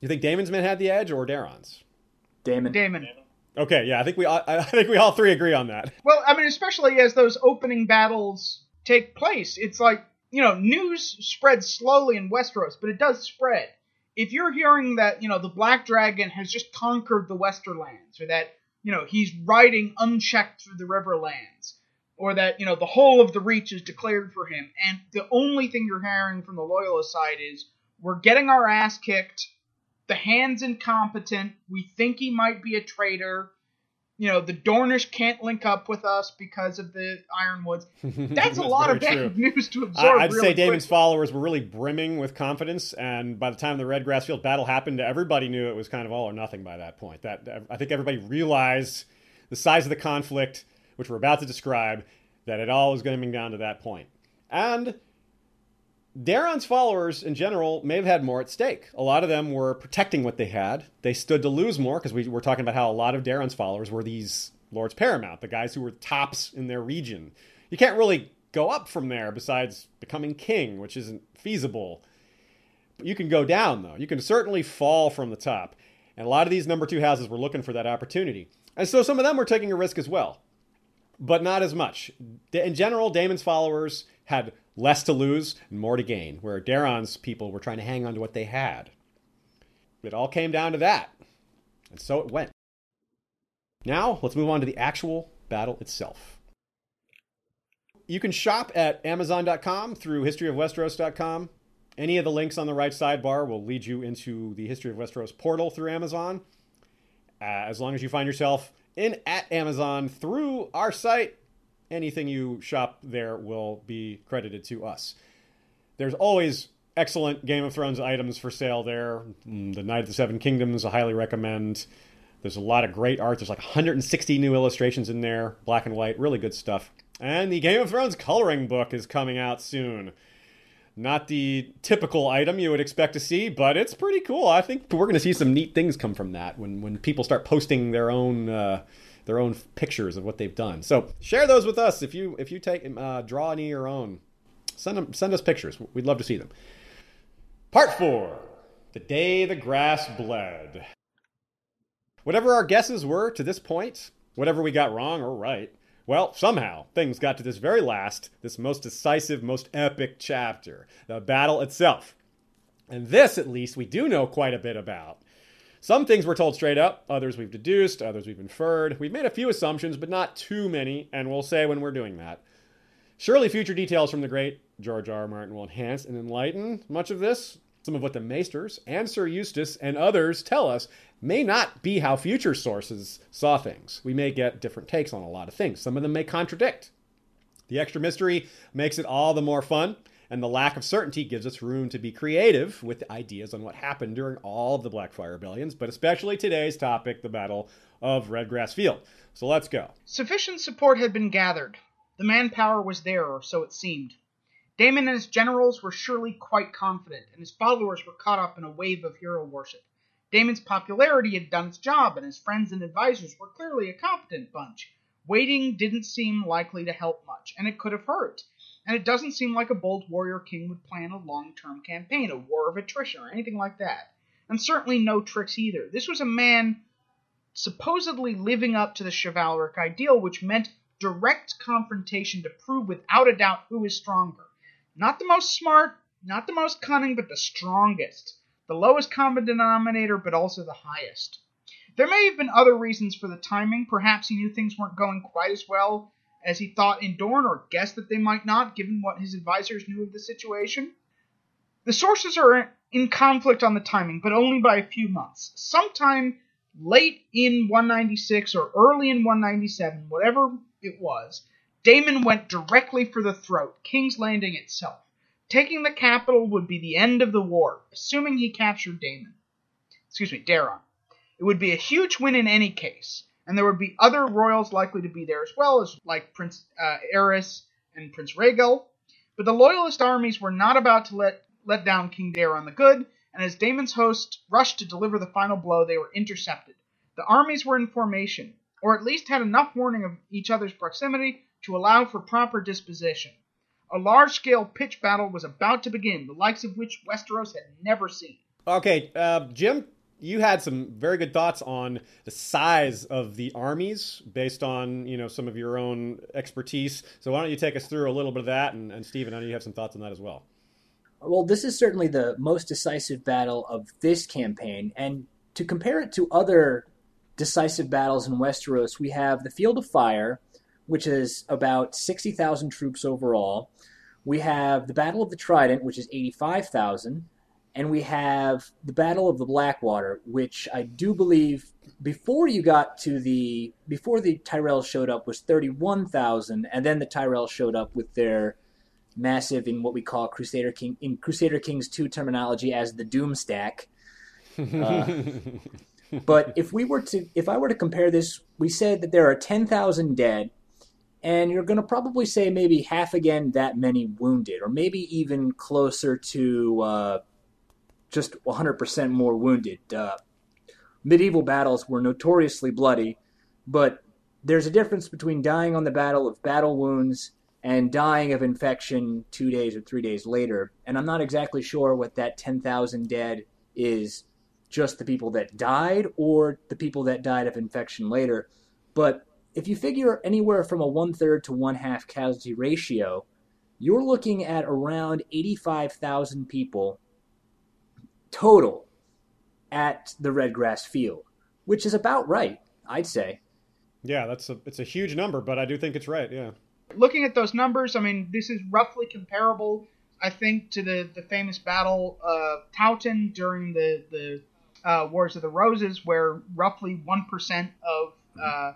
You think Daemon's men had the edge or Daeron's? Daemon. Daemon. Okay, yeah, I think we all, I think we all three agree on that. Well, I mean, especially as those opening battles take place, it's like you know, news spreads slowly in Westeros, but it does spread. If you're hearing that you know the Black Dragon has just conquered the Westerlands, or that you know he's riding unchecked through the Riverlands, or that you know the whole of the Reach is declared for him, and the only thing you're hearing from the Loyalist side is we're getting our ass kicked the hand's incompetent. We think he might be a traitor. You know, the Dornish can't link up with us because of the Ironwoods. That's, a lot of bad news to absorb. I, would really say quickly. followers were really brimming with confidence, and by the time the Redgrass Field battle happened, everybody knew it was kind of all or nothing by that point. That I think everybody realized the size of the conflict, which we're about to describe, that it all was going to come down to that point. And Daeron's followers in general may have had more at stake. A lot of them were protecting what they had. They stood to lose more because we were talking about how a lot of Daeron's followers were these Lords Paramount, the guys who were tops in their region. You can't really go up from there besides becoming king, which isn't feasible. But you can go down, though. You can certainly fall from the top. And a lot of these number two houses were looking for that opportunity. And so some of them were taking a risk as well, but not as much. In general, Daemon's followers had less to lose and more to gain, where Daeron's people were trying to hang on to what they had. It all came down to that. And so it went. Now, let's move on to the actual battle itself. You can shop at Amazon.com through historyofwesteros.com. Any of the links on the right sidebar will lead you into the History of Westeros portal through Amazon. Uh, as long as you find yourself in at Amazon through our site, anything you shop there will be credited to us. There's always excellent Game of Thrones items for sale there. Mm, The Knight of the Seven Kingdoms, I highly recommend. There's a lot of great art. There's like 160 new illustrations in there, black and white, really good stuff. And the Game of Thrones coloring book is coming out soon. Not the typical item you would expect to see, but it's pretty cool. I think we're going to see some neat things come from that when, when people start posting their own uh, their own pictures of what they've done. So share those with us if you if you take uh, draw any of your own. Send them send us pictures. We'd love to see them. Part four: the day the grass bled. Whatever our guesses were to this point, whatever we got wrong or right, well, somehow things got to this very last, this most decisive, most epic chapter, the battle itself. And this, at least, we do know quite a bit about. Some things we're told straight up, others we've deduced, others we've inferred. We've made a few assumptions, but not too many, and we'll say when we're doing that. Surely future details from the great George R. R. Martin will enhance and enlighten much of this. Some of what the Maesters and Sir Eustace and others tell us may not be how future sources saw things. We may get different takes on a lot of things. Some of them may contradict. The extra mystery makes it all the more fun, and the lack of certainty gives us room to be creative with ideas on what happened during all of the Blackfyre rebellions, but especially today's topic, the Battle of Redgrass Field. So let's go. Sufficient support had been gathered. The manpower was there, or so it seemed. Daemon and his generals were surely quite confident, and his followers were caught up in a wave of hero worship. Daemon's popularity had done its job, and his friends and advisors were clearly a competent bunch. Waiting didn't seem likely to help much, and it could have hurt. And it doesn't seem like a bold warrior king would plan a long term campaign, a war of attrition, or anything like that. And certainly no tricks either. This was a man supposedly living up to the chivalric ideal, which meant direct confrontation to prove without a doubt who is stronger. Not the most smart, not the most cunning, but the strongest. The lowest common denominator, but also the highest. There may have been other reasons for the timing. Perhaps he knew things weren't going quite as well as he thought in Dorne, or guessed that they might not, given what his advisors knew of the situation. The sources are in conflict on the timing, but only by a few months. Sometime late in 196 or early in 197, whatever it was, Daemon went directly for the throat, King's Landing itself. Taking the capital would be the end of the war, assuming he captured Daemon. Excuse me, Daeron. It would be a huge win in any case, and there would be other royals likely to be there as well, as like Prince uh, Aerys and Prince Rhaegel. But the loyalist armies were not about to let let down King Daeron the Good, and as Daemon's host rushed to deliver the final blow, they were intercepted. The armies were in formation, or at least had enough warning of each other's proximity to allow for proper disposition. A large scale pitch battle was about to begin, the likes of which Westeros had never seen. Okay, uh, Jim, you had some very good thoughts on the size of the armies based on you know some of your own expertise. So why don't you take us through a little bit of that, and, and Steven, I know you have some thoughts on that as well. Well, this is certainly the most decisive battle of this campaign, and to compare it to other decisive battles in Westeros, we have the Field of Fire, which is about 60,000 troops overall. We have the Battle of the Trident, which is 85,000. And we have the Battle of the Blackwater, which I do believe before you got to the before the Tyrells showed up was 31,000 and then the Tyrells showed up with their massive in what we call Crusader King in Crusader Kings 2 terminology as the Doom Stack. Uh, but if we were to if I were to compare this, we said that there are 10,000 dead and you're going to probably say maybe half again that many wounded, or maybe even closer to uh, just 100% more wounded. Uh, medieval battles were notoriously bloody, but there's a difference between dying on the battle of battle wounds and dying of infection two days or three days later. And I'm not exactly sure what that 10,000 dead is just the people that died or the people that died of infection later. But if you figure anywhere from a one third to one half casualty ratio, you're looking at around 85,000 people total at the red grass field, which is about right, I'd say. Yeah, that's a it's a huge number, but I do think it's right. Yeah. Looking at those numbers, I mean, this is roughly comparable, I think, to the the famous battle of Towton during the the uh, Wars of the Roses, where roughly one percent of uh,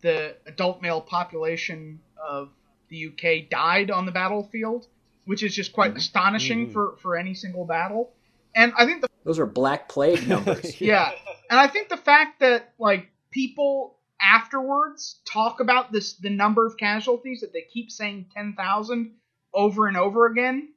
the adult male population of the UK died on the battlefield, which is just quite mm-hmm. astonishing mm-hmm. for, for any single battle. And I think the, those are Black Plague numbers. yeah, and I think the fact that like people afterwards talk about this the number of casualties that they keep saying ten thousand over and over again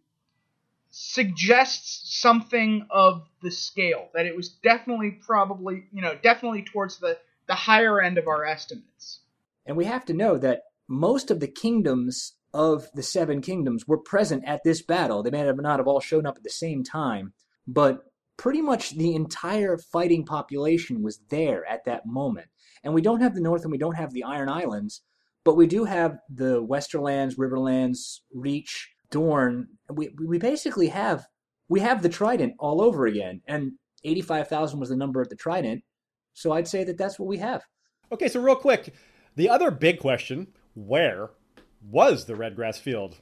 suggests something of the scale that it was definitely probably you know definitely towards the the higher end of our estimates. And we have to know that most of the kingdoms of the seven kingdoms were present at this battle. They may have not have all shown up at the same time, but pretty much the entire fighting population was there at that moment. And we don't have the North and we don't have the Iron Islands, but we do have the Westerlands, Riverlands, Reach, Dorne. We we basically have we have the Trident all over again, and eighty five thousand was the number at the Trident. So I'd say that that's what we have. Okay, so real quick, the other big question: Where was the Redgrass Field?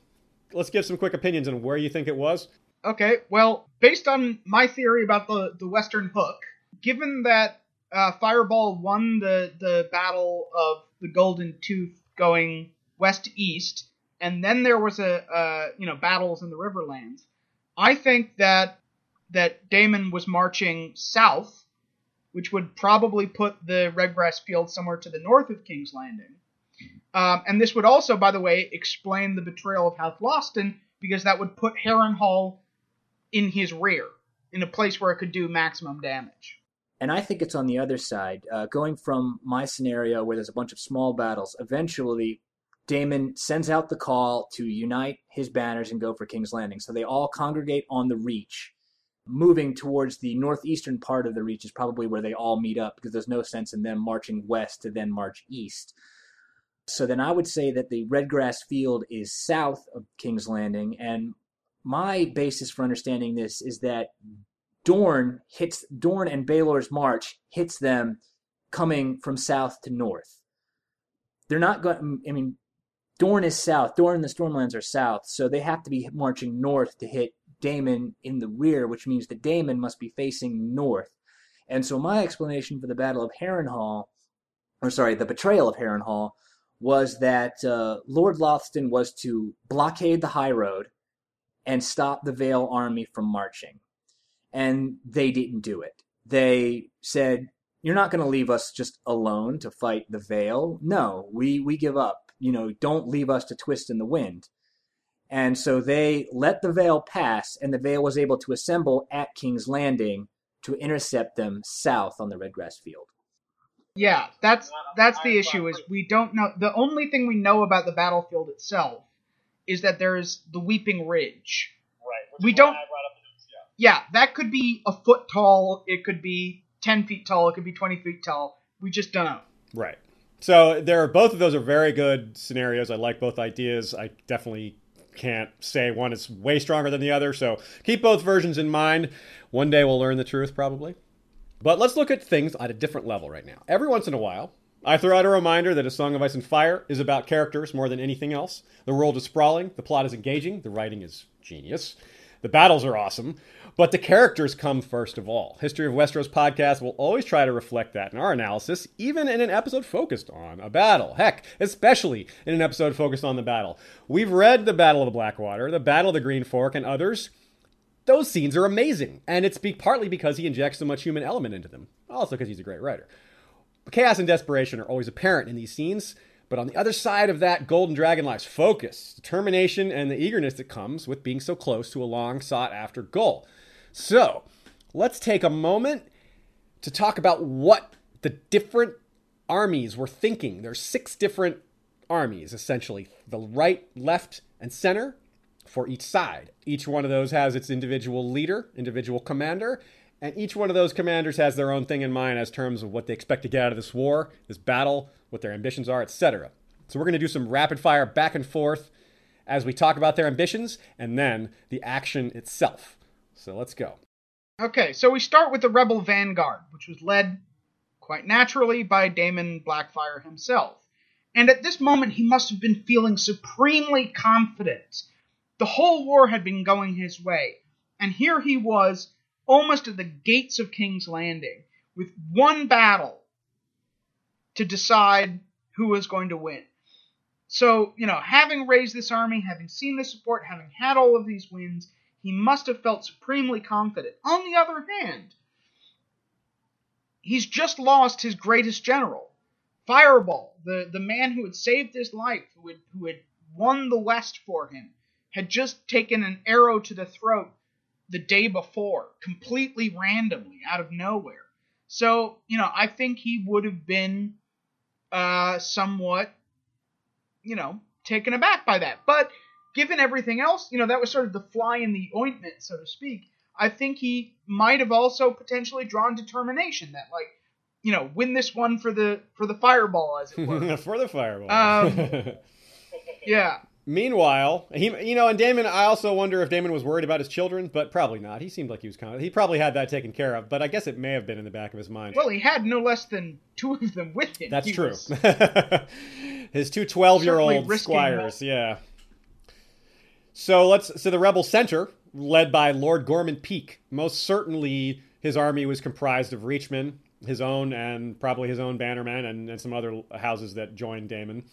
Let's give some quick opinions on where you think it was. Okay, well, based on my theory about the the Western Hook, given that uh, Fireball won the the battle of the Golden Tooth going west to east, and then there was a uh, you know battles in the Riverlands. I think that that Daemon was marching south which would probably put the Redgrass Field somewhere to the north of King's Landing. Um, and this would also, by the way, explain the betrayal of House Lothston, because that would put Harrenhal in his rear, in a place where it could do maximum damage. And I think it's on the other side. Uh, going from my scenario where there's a bunch of small battles, eventually Daemon sends out the call to unite his banners and go for King's Landing. So they all congregate on the Reach moving towards the northeastern part of the reach is probably where they all meet up because there's no sense in them marching west to then march east. So then I would say that the Redgrass Field is south of King's Landing, and my basis for understanding this is that Dorne hits Dorne and Baelor's march hits them coming from south to north. They're not going. I mean, Dorne is south. Dorne and the Stormlands are south, so they have to be marching north to hit Daemon in the rear, which means that Daemon must be facing north. And so my explanation for the Battle of Harrenhal, or sorry, the betrayal of Harrenhal, was that uh, Lord Lothston was to blockade the high road and stop the Vale army from marching. And they didn't do it. They said, You're not going to leave us just alone to fight the Vale. No, we, we give up. You know, don't leave us to twist in the wind. And so they let the Vale pass, and the Vale was able to assemble at King's Landing to intercept them south on the Redgrass Field. Yeah, that's that's the issue. Is we don't know. The only thing we know about the battlefield itself is that there's the Weeping Ridge. Right. We is don't- I brought up the news, yeah. Yeah, that could be a foot tall. It could be ten feet tall. It could be twenty feet tall. We just don't know. Right. So there are both of those are very good scenarios. I like both ideas. I definitely can't say one is way stronger than the other. So keep both versions in mind. One day we'll learn the truth, probably. But let's look at things at a different level right now. Every once in a while, I throw out a reminder that A Song of Ice and Fire is about characters more than anything else. The world is sprawling, the plot is engaging, the writing is genius, the battles are awesome, but the characters come first of all. History of Westeros podcast will always try to reflect that in our analysis, even in an episode focused on a battle. Heck, especially in an episode focused on the battle. We've read the Battle of the Blackwater, the Battle of the Green Fork, and others those scenes are amazing, and it's be- partly because he injects so much human element into them. Also, because he's a great writer. Chaos and desperation are always apparent in these scenes, but on the other side of that golden dragon lies focus, determination, and the eagerness that comes with being so close to a long sought after goal. So, let's take a moment to talk about what the different armies were thinking. There's six different armies, essentially the right, left, and center for each side. Each one of those has its individual leader, individual commander, and each one of those commanders has their own thing in mind as terms of what they expect to get out of this war, this battle, what their ambitions are, etc. So we're going to do some rapid fire back and forth as we talk about their ambitions and then the action itself. So let's go. Okay, so we start with the Rebel Vanguard, which was led quite naturally by Daemon Blackfyre himself. And at this moment, he must have been feeling supremely confident. The whole war had been going his way, and here he was, almost at the gates of King's Landing, with one battle to decide who was going to win. So, you know, having raised this army, having seen the support, having had all of these wins, he must have felt supremely confident. On the other hand, he's just lost his greatest general, Fireball, the, the man who had saved his life, who had, who had won the West for him, had just taken an arrow to the throat the day before, completely randomly, out of nowhere. So, you know, I think he would have been uh, somewhat, you know, taken aback by that. But given everything else, you know, that was sort of the fly in the ointment, so to speak. I think he might have also potentially drawn determination that, like, you know, win this one for the for the fireball, as it were. For the fireball. Um, yeah. Meanwhile, he, you know, and Daemon, I also wonder if Daemon was worried about his children, but probably not. He seemed like he was kind of, he probably had that taken care of, but I guess it may have been in the back of his mind. Well, he had no less than two of them with him. That's He true. His two 12 year Certainly old risking squires, yeah. So let's so the rebel center, led by Lord Gorman Peak, most certainly his army was comprised of Reachmen, his own and probably his own bannermen, and, and some other houses that joined Daemon.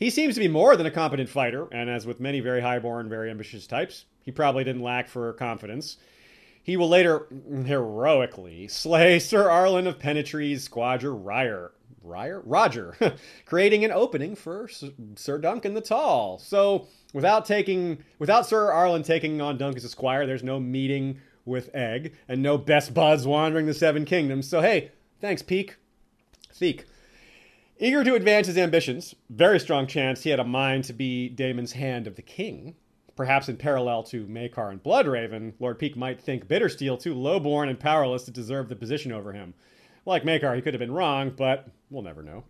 He seems to be more than a competent fighter, and as with many very highborn, very ambitious types, he probably didn't lack for confidence. He will later heroically slay Sir Arlan of Pennytree's Squadron Ryer. Ryer? Roger, creating an opening for Sir Duncan the Tall. So, without taking, without Sir Arlan taking on Duncan's squire, there's no meeting with Egg and no best buds wandering the Seven Kingdoms. So, hey, thanks, Peak. Theek. Eager to advance his ambitions, very strong chance he had a mind to be Daemon's hand of the king. Perhaps in parallel to Maekar and Bloodraven, Lord Peak might think Bittersteel too lowborn and powerless to deserve the position over him. Like Maekar, he could have been wrong, but we'll never know.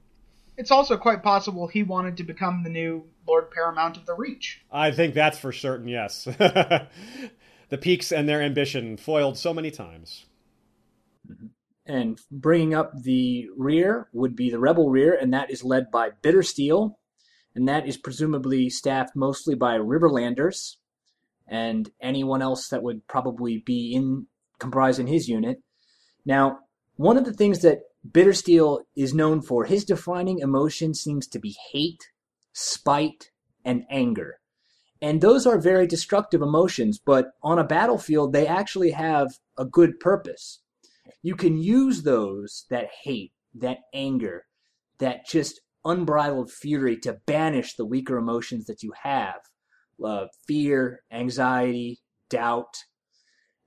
It's also quite possible he wanted to become the new Lord Paramount of the Reach. I think that's for certain, yes. the Peaks and their ambition foiled so many times. And bringing up the rear would be the rebel rear, and that is led by Bittersteel, and that is presumably staffed mostly by Riverlanders and anyone else that would probably be in comprised in his unit. Now, one of the things that Bittersteel is known for his defining emotion seems to be hate, spite, and anger. And those are very destructive emotions, but on a battlefield, they actually have a good purpose. You can use those, that hate, that anger, that just unbridled fury to banish the weaker emotions that you have uh, fear, anxiety, doubt.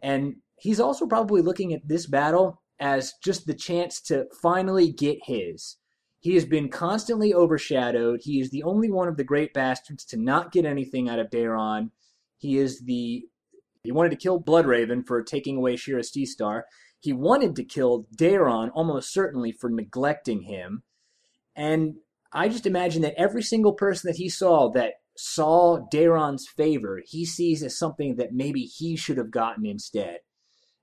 And he's also probably looking at this battle as just the chance to finally get his. He has been constantly overshadowed. He is the only one of the great bastards to not get anything out of Daeron. He is the. He wanted to kill Bloodraven for taking away Shiera Seastar. He wanted to kill Daeron almost certainly for neglecting him. And I just imagine that every single person that he saw that saw Daeron's favor, he sees as something that maybe he should have gotten instead.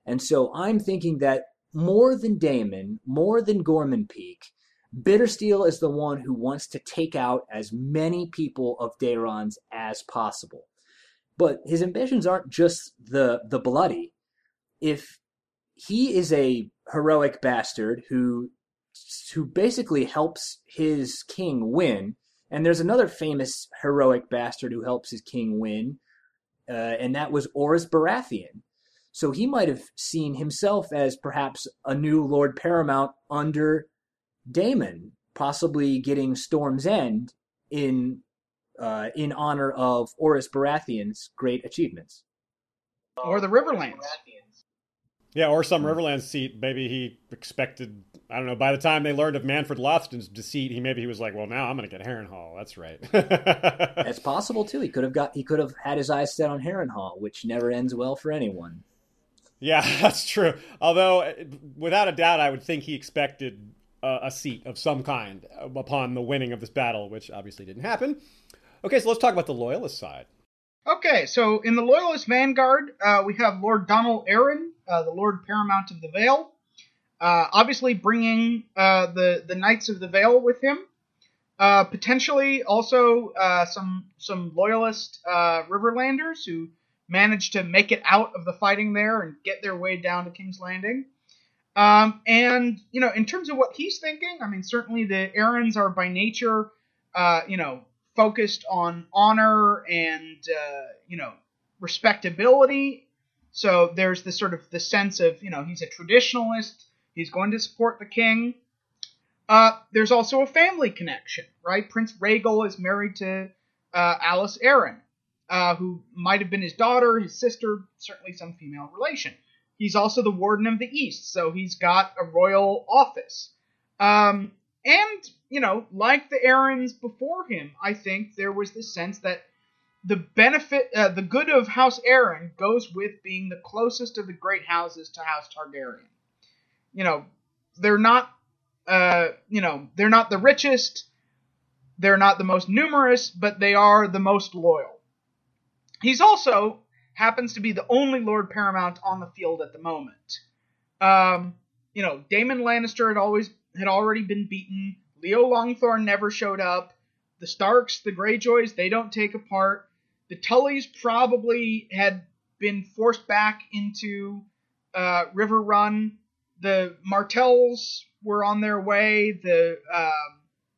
And so I'm thinking that more than Daemon, more than Gorman Peak, Bittersteel is the one who wants to take out as many people of Daeron's as possible. But his ambitions aren't just the the bloody. If he is a heroic bastard who who basically helps his king win, and there's another famous heroic bastard who helps his king win, uh, and that was Orys Baratheon. So he might have seen himself as perhaps a new Lord Paramount under Daemon, possibly getting Storm's End in uh, in honor of Orys Baratheon's great achievements. Or the Riverlands. Yeah, or some Riverlands seat. Maybe he expected. I don't know. By the time they learned of Manfred Lothston's deceit, he maybe he was like, "Well, now I'm going to get Harrenhal." That's right. That's possible too. He could have got. He could have had his eyes set on Harrenhal, which never ends well for anyone. Yeah, that's true. Although, without a doubt, I would think he expected uh, a seat of some kind upon the winning of this battle, which obviously didn't happen. Okay, so let's talk about the loyalist side. Okay, so in the loyalist vanguard, uh, we have Lord Donald Arryn, uh, the Lord Paramount of the Vale, uh, obviously bringing uh, the the Knights of the Vale with him. Uh, potentially also some some loyalist Riverlanders who managed to make it out of the fighting there and get their way down to King's Landing. Um, and you know, in terms of what he's thinking, I mean, certainly the Arryns are by nature, uh, you know, focused on honor and uh, you know respectability. So there's this sort of the sense of you know he's a traditionalist. He's going to support the king. Uh, there's also a family connection, right? Prince Rhaegel is married to uh, Alys Arryn uh, who might have been his daughter, his sister, certainly some female relation. He's also the Warden of the East, so he's got a royal office. Um, and, you know, like the Arryns before him, I think there was the sense that the benefit, uh, the good of House Arryn goes with being the closest of the great houses to House Targaryen. You know, they're not, uh, you know, they're not the richest, they're not the most numerous, but they are the most loyal. He's also happens to be the only Lord Paramount on the field at the moment. Um, you know, Damon Lannister had always had already been beaten. Leo Longthorn never showed up. The Starks, the Greyjoys, they don't take a part. The Tullys probably had been forced back into uh, Riverrun. The Martells were on their way. The uh,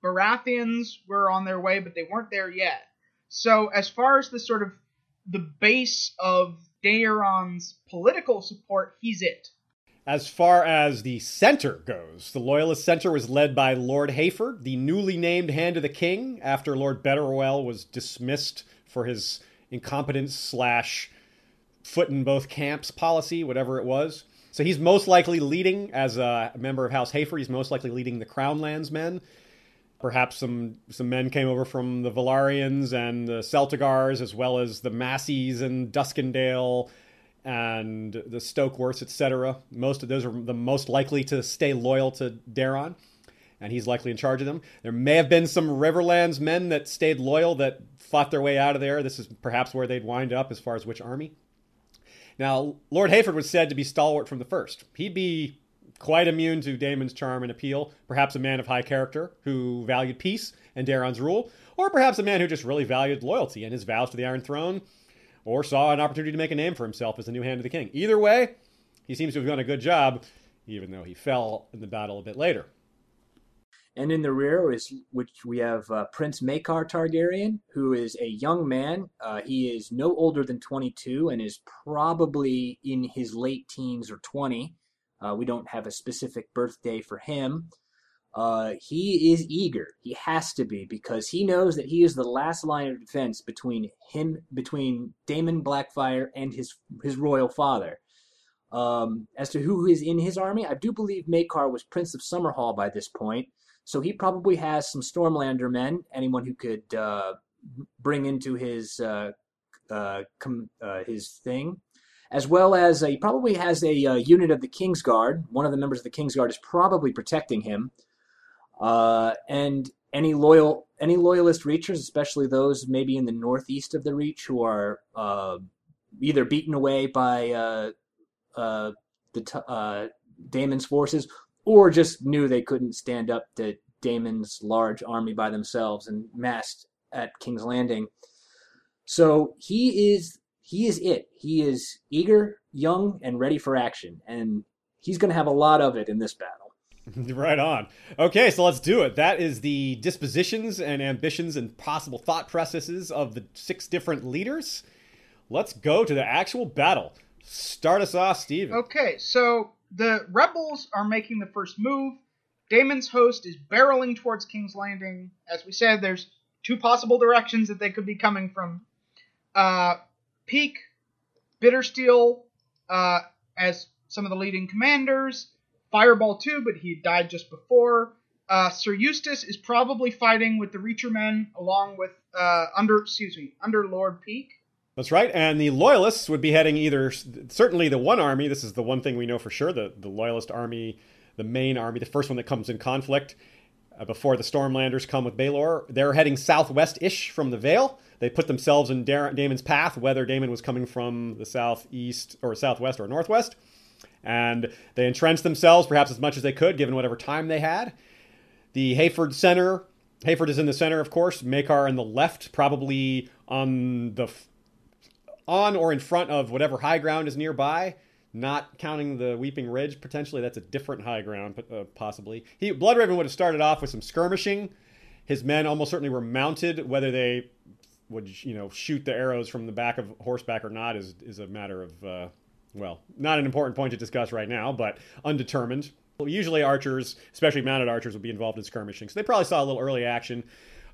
Baratheons were on their way, but they weren't there yet. So, as far as the sort of the base of Daeron's political support, he's it. As far as the center goes, the Loyalist Center was led by Lord Hayford, the newly named Hand of the King, after Lord Butterwell was dismissed for his incompetence slash foot in both camps policy, whatever it was. So he's most likely leading, as a member of House Hayford, he's most likely leading the Crownlands men. Perhaps some some men came over from the Velaryons and the Celtigars, as well as the Masseys and Duskendale and the Stokeworths, etc. Most of those are the most likely to stay loyal to Daeron, and he's likely in charge of them. There may have been some Riverlands men that stayed loyal that fought their way out of there. This is perhaps where they'd wind up as far as which army. Now, Lord Hayford was said to be stalwart from the first. He'd be quite immune to Daemon's charm and appeal, perhaps a man of high character who valued peace and Daeron's rule, or perhaps a man who just really valued loyalty and his vows to the Iron Throne, or saw an opportunity to make a name for himself as the new hand of the king. Either way, he seems to have done a good job even though he fell in the battle a bit later. And in the rear is which we have uh, Prince Maekar Targaryen, who is a young man. Uh, he is no older than 22 and is probably in his late teens or 20. Uh, we don't have a specific birthday for him. Uh, he is eager. He has to be because he knows that he is the last line of defense between him, between Daemon Blackfyre and his his royal father. Um, as to who is in his army, I do believe Maekar was Prince of Summerhall by this point. So he probably has some Stormlander men, anyone who could uh, bring into his uh, uh, com- uh, his thing, as well as he probably has a uh, unit of the Kingsguard. One of the members of the Kingsguard is probably protecting him, uh, and any loyal any loyalist reachers, especially those maybe in the northeast of the Reach, who are uh, either beaten away by uh, uh, the t- Daemon's forces or just knew they couldn't stand up to Daemon's large army by themselves and massed at King's Landing. So he is he is it. He is eager, young, and ready for action, and he's going to have a lot of it in this battle. right on. Okay, so let's do it. That is the dispositions and ambitions and possible thought processes of the six different leaders. Let's go to the actual battle. Start us off, Steven. Okay, so the rebels are making the first move. Daemon's host is barreling towards King's Landing. As we said, there's two possible directions that they could be coming from. Uh, Peake, Bittersteel, uh, as some of the leading commanders. Fireball too, but he died just before. Uh, Sir Eustace is probably fighting with the Reacher men along with uh, under excuse me under Lord Peake. That's right. And the loyalists would be heading either certainly the one army. This is the one thing we know for sure. The the loyalist army, the main army, the first one that comes in conflict uh, before the Stormlanders come with Baelor. They're heading southwest-ish from the Vale. They put themselves in da- Daemon's path, whether Daemon was coming from the southeast or southwest or northwest. And they entrenched themselves perhaps as much as they could, given whatever time they had. The Hayford Center, Hayford is in the center, of course. Maekar in the left, probably on the on or in front of whatever high ground is nearby, not counting the Weeping Ridge. Potentially, that's a different high ground, uh, possibly. He Bloodraven would have started off with some skirmishing. His men almost certainly were mounted. Whether they would, you know, shoot the arrows from the back of horseback or not is is a matter of, uh, well, not an important point to discuss right now, but undetermined. Well, Usually, archers, especially mounted archers, would be involved in skirmishing, so they probably saw a little early action.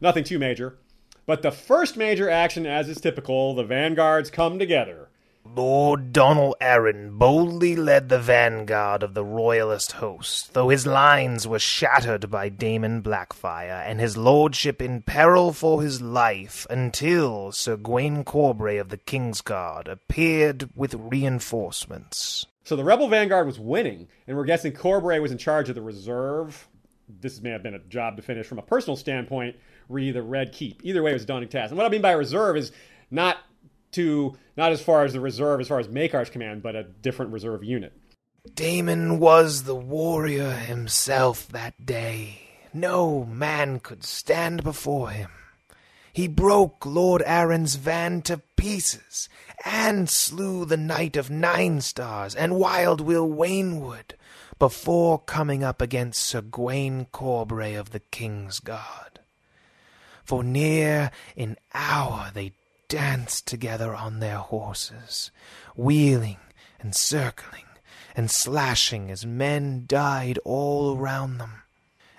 Nothing too major. But the first major action, as is typical, the vanguards come together. Lord Donal Arryn boldly led the vanguard of the royalist host, though his lines were shattered by Daemon Blackfyre, and his lordship in peril for his life, until Sir Gwayne Corbray of the Kingsguard appeared with reinforcements. So the rebel vanguard was winning, and we're guessing Corbray was in charge of the reserve. This may have been a job to finish from a personal standpoint, re the Red Keep. Either way, it was a daunting task. And what I mean by reserve is not to not as far as the reserve, as far as Maekar's command, but a different reserve unit. Daemon was the warrior himself that day. No man could stand before him. He broke Lord Arryn's van to pieces, and slew the Knight of Nine Stars and Wild Will Waynwood, before coming up against Sir Gwayne Corbray of the King's Guard. For near an hour they danced together on their horses, wheeling and circling and slashing as men died all around them.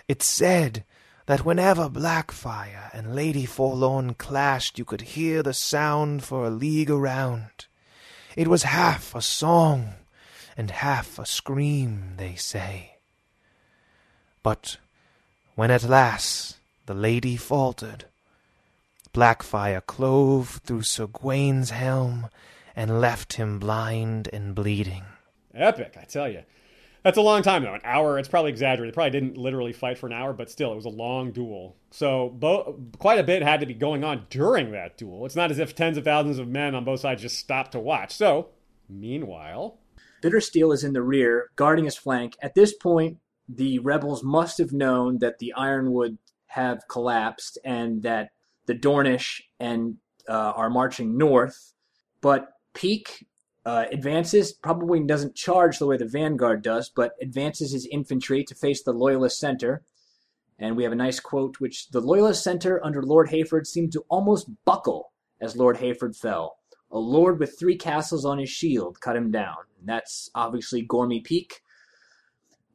It said that whenever Blackfyre and Lady Forlorn clashed, you could hear the sound for a league around. It was half a song and half a scream, they say. But when at last the lady faltered, Blackfyre clove through Sir Gwayne's helm and left him blind and bleeding. Epic, I tell you. That's a long time though. An hour. It's probably exaggerated. They probably didn't literally fight for an hour, but still, it was a long duel. So, bo- quite a bit had to be going on during that duel. It's not as if tens of thousands of men on both sides just stopped to watch. So, meanwhile, Bittersteel is in the rear, guarding his flank. At this point, the rebels must have known that the Ironwood have collapsed and that the Dornish and uh, are marching north. But Peake uh, advances, probably doesn't charge the way the Vanguard does, but advances his infantry to face the Loyalist center. And we have a nice quote, which the Loyalist center under Lord Hayford seemed to almost buckle as Lord Hayford fell. A lord with three castles on his shield cut him down. And that's obviously Gormon Peake.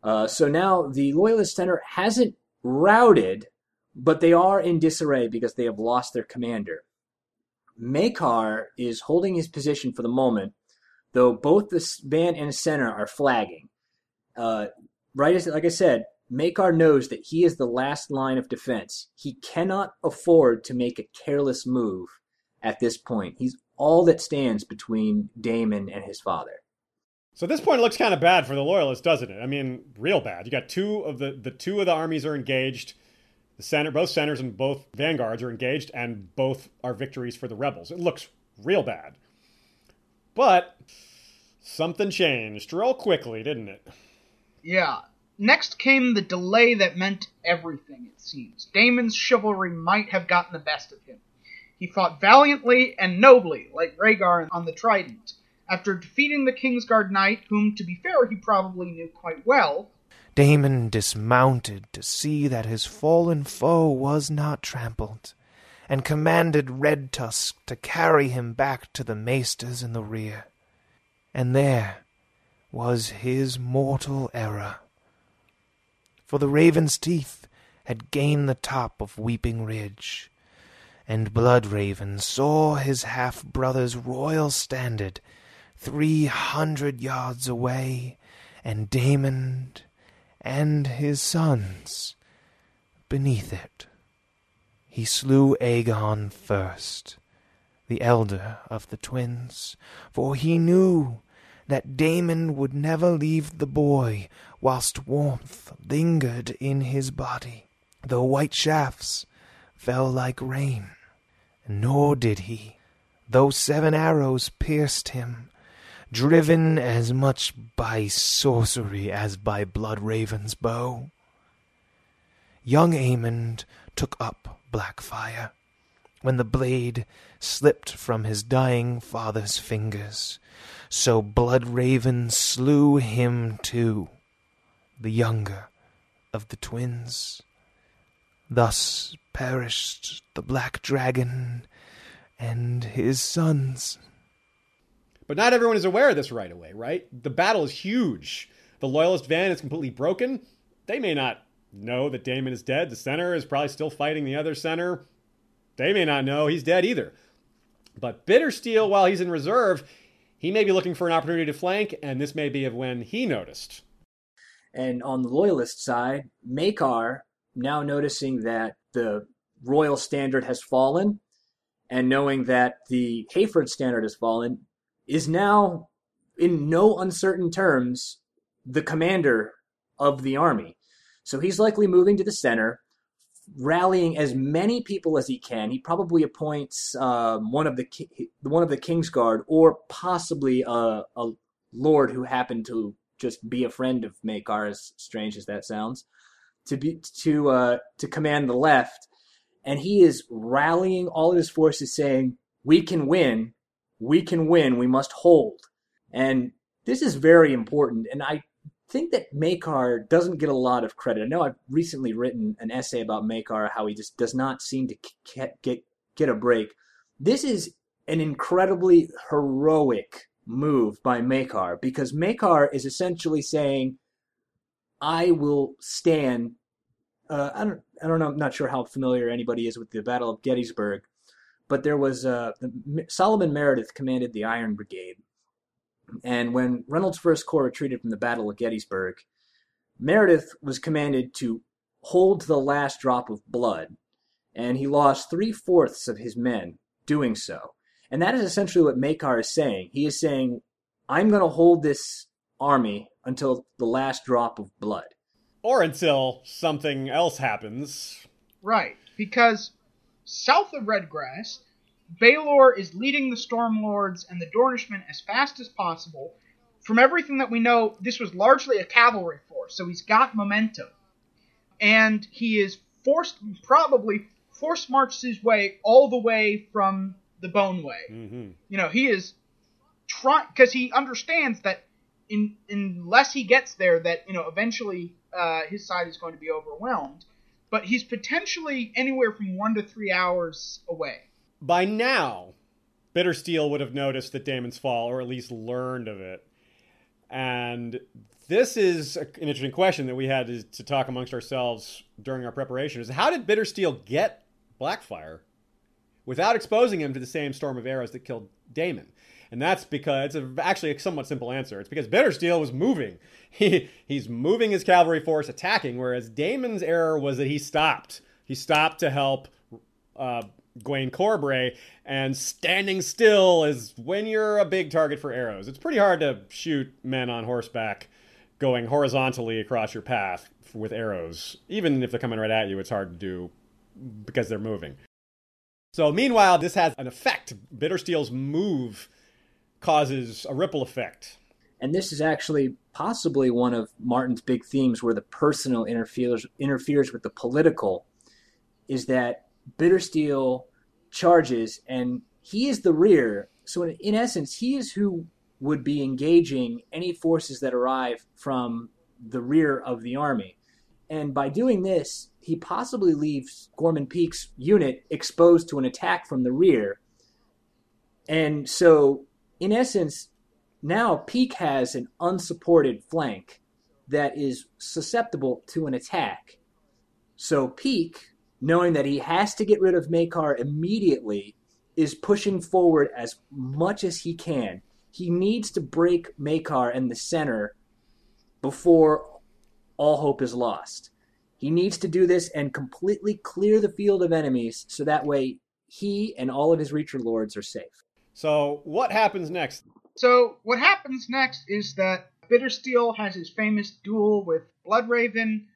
Uh, so now the Loyalist center hasn't routed, but they are in disarray because they have lost their commander. Maekar is holding his position for the moment, though both the van and center are flagging. Uh, right as like I said, Maekar knows that he is the last line of defense. He cannot afford to make a careless move at this point. He's all that stands between Daemon and his father. So at this point, it looks kind of bad for the loyalists, doesn't it? I mean, real bad. You got two of the the two of the armies are engaged. The center, both centers and both vanguards are engaged, and both are victories for the rebels. It looks real bad. But something changed real quickly, didn't it? Yeah. Next came the delay that meant everything, it seems. Daemon's chivalry might have gotten the best of him. He fought valiantly and nobly, like Rhaegar on the Trident. After defeating the Kingsguard Knight, whom, to be fair, he probably knew quite well, Daemon dismounted to see that his fallen foe was not trampled, and commanded Red Tusk to carry him back to the maesters in the rear. And there was his mortal error. For the Raven's teeth had gained the top of Weeping Ridge, and Bloodraven saw his half brother's royal standard three hundred yards away, and Daemon and his sons beneath it. He slew Aegon first, the elder of the twins, for he knew that Daemon would never leave the boy whilst warmth lingered in his body, though white shafts fell like rain. Nor did he, though seven arrows pierced him, driven as much by sorcery as by Bloodraven's bow. Young Aemond took up Blackfyre when the blade slipped from his dying father's fingers, so Bloodraven slew him too, the younger of the twins. Thus perished the black dragon and his sons. But not everyone is aware of this right away, right? The battle is huge. The loyalist van is completely broken. They may not know that Daemon is dead. The center is probably still fighting the other center. They may not know he's dead either. But Bittersteel, while he's in reserve, he may be looking for an opportunity to flank, and this may be of when he noticed. And on the loyalist side, Maekar, now noticing that the royal standard has fallen, and knowing that the Hayford standard has fallen, is now, in no uncertain terms, the commander of the army. So he's likely moving to the center, rallying as many people as he can. He probably appoints um, one of the one of the Kingsguard, or possibly a, a lord who happened to just be a friend of Maekar, as strange as that sounds, to be to uh, to command the left. And he is rallying all of his forces, saying, "We can win we can win, we must hold. And this is very important. And I think that Maekar doesn't get a lot of credit. I know I've recently written an essay about Maekar, how he just does not seem to get, get, get a break. This is an incredibly heroic move by Maekar because Maekar is essentially saying, I will stand. Uh, I don't, I don't know. I'm not sure how familiar anybody is with the Battle of Gettysburg, but there was uh, Solomon Meredith commanded the Iron Brigade, and when Reynolds' First Corps retreated from the Battle of Gettysburg, Meredith was commanded to hold the last drop of blood, and he lost three fourths of his men doing so. And that is essentially what Maekar is saying. He is saying, I'm going to hold this army until the last drop of blood. Or until something else happens. Right, because south of Redgrass, Baelor is leading the Stormlords and the Dornishmen as fast as possible. From everything that we know, this was largely a cavalry force, so he's got momentum. And he is forced, probably force marches his way all the way from the Bone Way. Mm-hmm. You know, he is trying, because he understands that in unless he gets there, that you know eventually uh, his side is going to be overwhelmed. But he's potentially anywhere from one to three hours away. By now, Bittersteel would have noticed that Daemon's fall, or at least learned of it. And this is an interesting question that we had to, to talk amongst ourselves during our preparation: is how did Bittersteel get Blackfyre without exposing him to the same storm of arrows that killed Daemon? And that's because it's actually a somewhat simple answer. It's because Bittersteel was moving. He, he's moving his cavalry force, attacking, whereas Daemon's error was that he stopped. He stopped to help uh, Gwayne Corbray, and standing still is when you're a big target for arrows. It's pretty hard to shoot men on horseback going horizontally across your path with arrows. Even if they're coming right at you, it's hard to do because they're moving. So, meanwhile, this has an effect. Bittersteel's move causes a ripple effect. And this is actually possibly one of Martin's big themes where the personal interferes interferes with the political is that Bittersteel charges and he is the rear. So in, in essence, he is who would be engaging any forces that arrive from the rear of the army. And by doing this, he possibly leaves Gormon Peake's unit exposed to an attack from the rear. And so in essence, now Peake has an unsupported flank that is susceptible to an attack. So Peake, knowing that he has to get rid of Maekar immediately, is pushing forward as much as he can. He needs to break Maekar in the center before all hope is lost. He needs to do this and completely clear the field of enemies so that way he and all of his Reacher lords are safe. So, what happens next? So, what happens next is that Bittersteel has his famous duel with Bloodraven,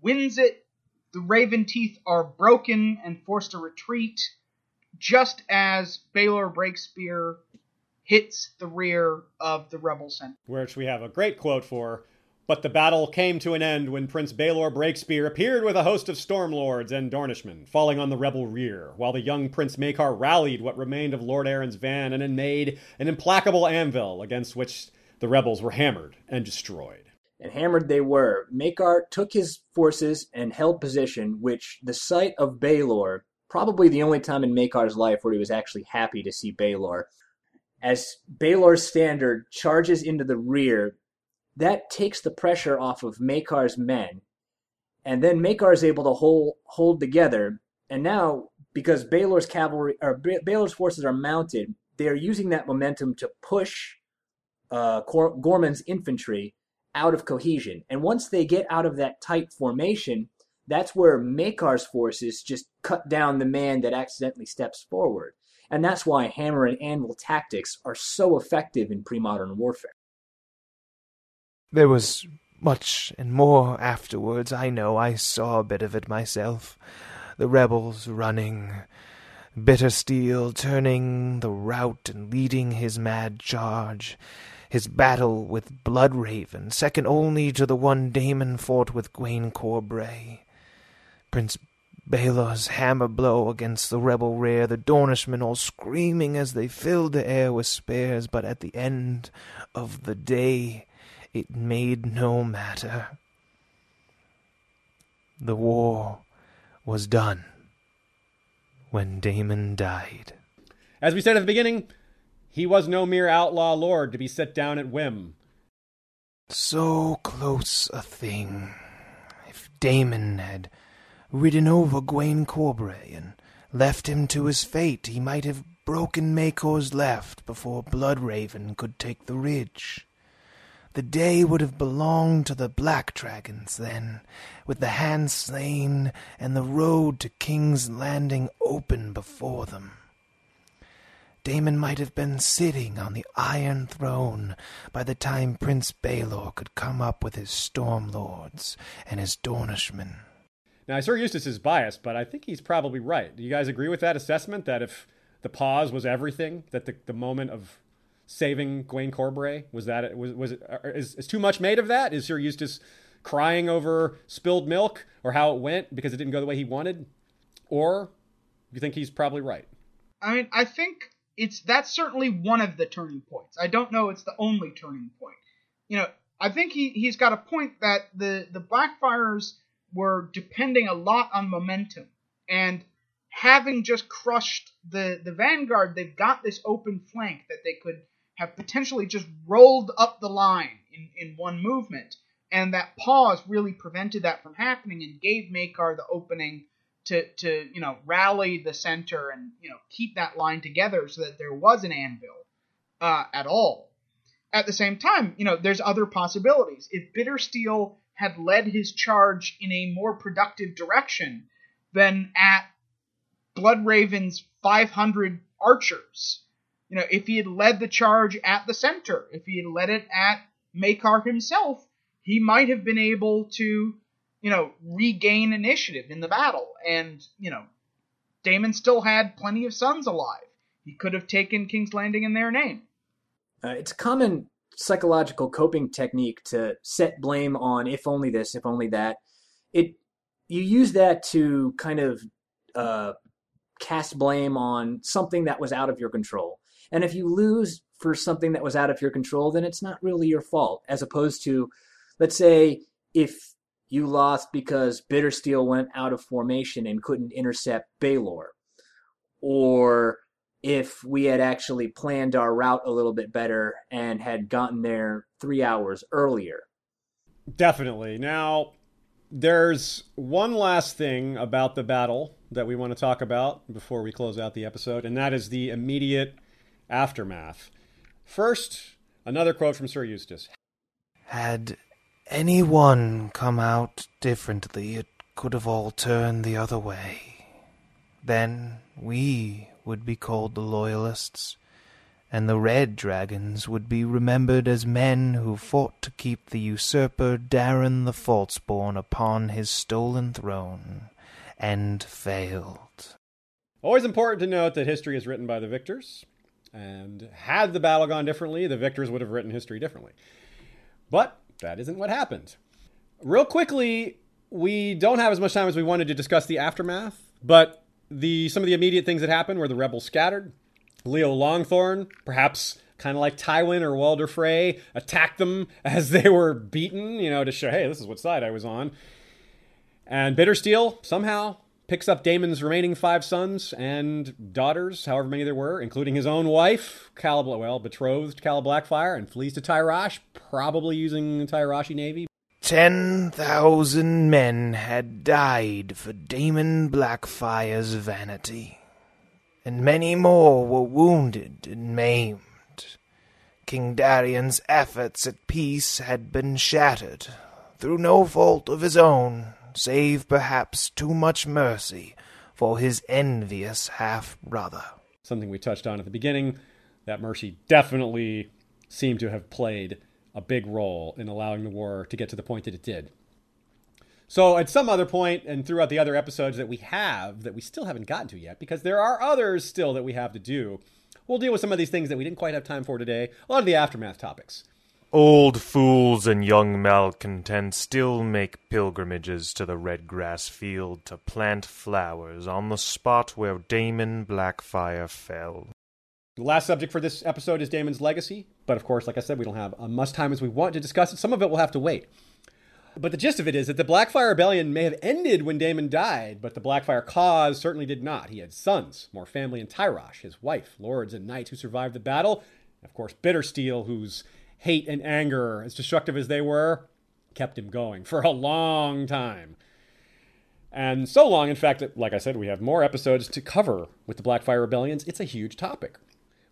wins it. The Raven Teeth are broken and forced to retreat, just as Baelor Breakspear hits the rear of the Rebel Center. Which we have a great quote for but the battle came to an end when Prince Baelor Breakspear appeared with a host of Stormlords and Dornishmen, falling on the rebel rear, while the young Prince Maekar rallied what remained of Lord Arryn's van and had made an implacable anvil against which the rebels were hammered and destroyed. And hammered they were. Maekar took his forces and held position, which the sight of Baelor, probably the only time in Maekar's life where he was actually happy to see Baelor, as Baelor's standard charges into the rear, that takes the pressure off of Maekar's men, and then Maekar is able to hold hold together. And now, because Baelor's cavalry or Baelor's forces are mounted, they are using that momentum to push uh, Gormon's infantry out of cohesion. And once they get out of that tight formation, that's where Maekar's forces just cut down the man that accidentally steps forward. And that's why hammer and anvil tactics are so effective in pre modern warfare. There was much and more afterwards, I know. I saw a bit of it myself. The rebels running, Bittersteel turning the rout and leading his mad charge, his battle with Bloodraven, second only to the one Daemon fought with Gwayne Corbray. Prince Baelor's hammer blow against the rebel rear, the Dornishmen all screaming as they filled the air with spears, but at the end of the day it made no matter. The war was done when Daemon died. As we said at the beginning, he was no mere outlaw lord to be set down at whim. So close a thing. If Daemon had ridden over Gwayne Corbray and left him to his fate, he might have broken Maekar's left before Bloodraven could take the ridge. The day would have belonged to the black dragons then, with the hand slain and the road to King's Landing open before them. Daemon might have been sitting on the Iron Throne by the time Prince Baelor could come up with his Storm Lords and his Dornishmen. Now, Sir Eustace is biased, but I think he's probably right. Do you guys agree with that assessment that if the pause was everything, that the, the moment of saving Gwayne Corbray? Was that was was it, uh, is, is too much made of that? Is Sir Eustace crying over spilled milk or how it went because it didn't go the way he wanted, or you think he's probably right? I mean, I think it's that's certainly one of the turning points. I don't know it's the only turning point. You know, I think he he's got a point that the the Blackfyres were depending a lot on momentum and having just crushed the the vanguard, they've got this open flank that they could have potentially just rolled up the line in, in one movement. And that pause really prevented that from happening and gave Maekar the opening to, to you know rally the center and you know keep that line together so that there was an anvil uh, at all. At the same time, you know, there's other possibilities. If Bittersteel had led his charge in a more productive direction than at Bloodraven's 500 archers, you know, if he had led the charge at the center, if he had led it at Maekar himself, he might have been able to, you know, regain initiative in the battle. And, you know, Daemon still had plenty of sons alive. He could have taken King's Landing in their name. Uh, it's a common psychological coping technique to set blame on if only this, if only that. It you use that to kind of uh, cast blame on something that was out of your control. And if you lose for something that was out of your control, then it's not really your fault. As opposed to, let's say, if you lost because Bittersteel went out of formation and couldn't intercept Baelor, or if we had actually planned our route a little bit better and had gotten there three hours earlier. Definitely. Now, there's one last thing about the battle that we want to talk about before we close out the episode, and that is the immediate aftermath. First, another quote from Sir Eustace. Had anyone come out differently, it could have all turned the other way. Then we would be called the Loyalists, and the Red Dragons would be remembered as men who fought to keep the usurper Daeron the Falseborn upon his stolen throne, and failed. Always important to note that history is written by the victors, and had the battle gone differently, the victors would have written history differently. But that isn't what happened. Real quickly, we don't have as much time as we wanted to discuss the aftermath, but the some of the immediate things that happened were the rebels scattered. Leo Longthorn, perhaps kind of like Tywin or Walder Frey, attacked them as they were beaten, you know, to show, hey, this is what side I was on. And Bittersteel somehow picks up Daemon's remaining five sons and daughters, however many there were, including his own wife, Cal, well, betrothed Calla Blackfyre, and flees to Tyrosh, probably using the Tyroshi Navy. Ten thousand men had died for Daemon Blackfyre's vanity, and many more were wounded and maimed. King Daeron's efforts at peace had been shattered, through no fault of his own, save perhaps too much mercy for his envious half brother. Something we touched on at the beginning. That mercy definitely seemed to have played a big role in allowing the war to get to the point that it did. So, at some other point, and throughout the other episodes that we have, that we still haven't gotten to yet, because there are others still that we have to do, we'll deal with some of these things that we didn't quite have time for today. A lot of the aftermath topics. Old fools and young malcontents still make pilgrimages to the Redgrass Field to plant flowers on the spot where Daemon Blackfyre fell. The last subject for this episode is Daemon's legacy, but of course, like I said, we don't have as much time as we want to discuss it. Some of it will have to wait. But the gist of it is that the Blackfyre Rebellion may have ended when Daemon died, but the Blackfyre cause certainly did not. He had sons, more family in Tyrosh, his wife, lords and knights who survived the battle, and of course Bittersteel, whose hate and anger, as destructive as they were, kept him going for a long time. And so long, in fact, that, like I said, we have more episodes to cover with the Blackfyre Rebellions. It's a huge topic.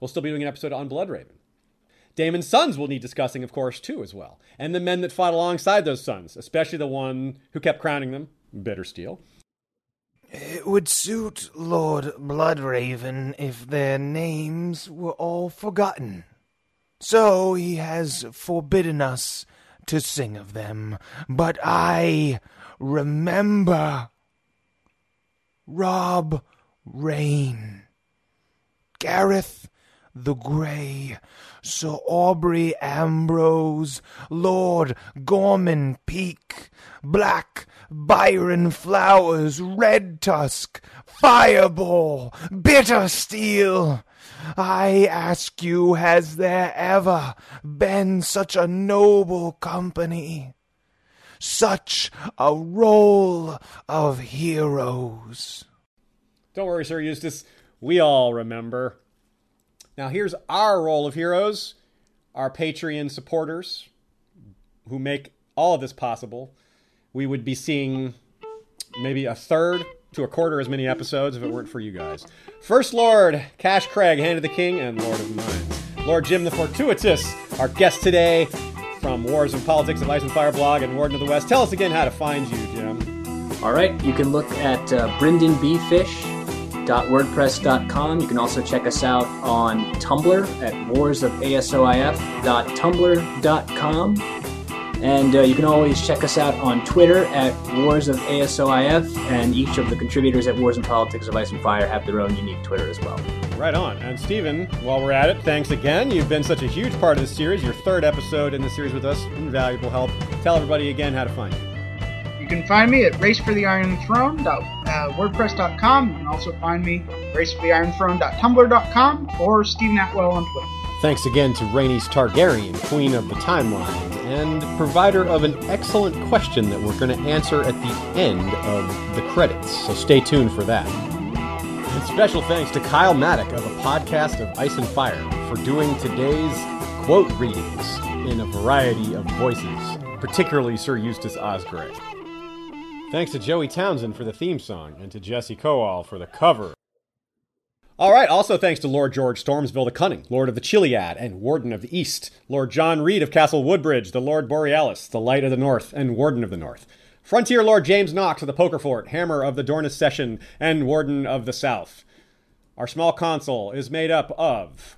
We'll still be doing an episode on Bloodraven. Daemon's sons will need discussing, of course, too, as well. And the men that fought alongside those sons, especially the one who kept crowning them, Bittersteel. It would suit Lord Bloodraven if their names were all forgotten. So he has forbidden us to sing of them. But I remember Robb Reyne, Gareth the Grey, Sir Aubrey Ambrose, Lord Gormon Peake, Black Byren Flowers, Red Tusk, Fireball, Bittersteel. I ask you, has there ever been such a noble company? Such a roll of heroes. Don't worry, Sir Eustace. We all remember. Now, here's our roll of heroes our Patreon supporters who make all of this possible. We would be seeing maybe a third to a quarter as many episodes if it weren't for you guys. First Lord, Cash Craig, Hand of the King, and Lord of Mines. Lord Jim the Fortuitous, our guest today from Wars and Politics of Ice and Fire blog and Warden of the West. Tell us again how to find you, Jim. All right, you can look at uh, bryndenbfish.wordpress.com. You can also check us out on Tumblr at warsofASOIF.tumblr.com. And uh, you can always check us out on Twitter at Wars of ASOIF, and each of the contributors at Wars and Politics of Ice and Fire have their own unique Twitter as well. Right on. And Steven, while we're at it, thanks again. You've been such a huge part of this series. Your third episode in the series with us, invaluable help. Tell everybody again how to find you. You can find me at racefortheironthrone.wordpress.com. You can also find me racefortheironthrone.tumblr.com or Steven Attewell on Twitter. Thanks again to Rhaenys Targaryen, Queen of the Timeline, and provider of an excellent question that we're going to answer at the end of the credits, so stay tuned for that. And special thanks to Kyle Maddock of a podcast of Ice and Fire for doing today's quote readings in a variety of voices, particularly Sir Eustace Osgrey. Thanks to Joey Townsend for the theme song, and to Jesse Kowal for the cover. All right. Also, thanks to Lord George Stormsville the Cunning, Lord of the Chiliad and Warden of the East, Lord John Reed of Castle Woodbridge, the Lord Borealis, the Light of the North, and Warden of the North. Frontier Lord James Knox of the Poker Fort, Hammer of the Dornus Session, and Warden of the South. Our small council is made up of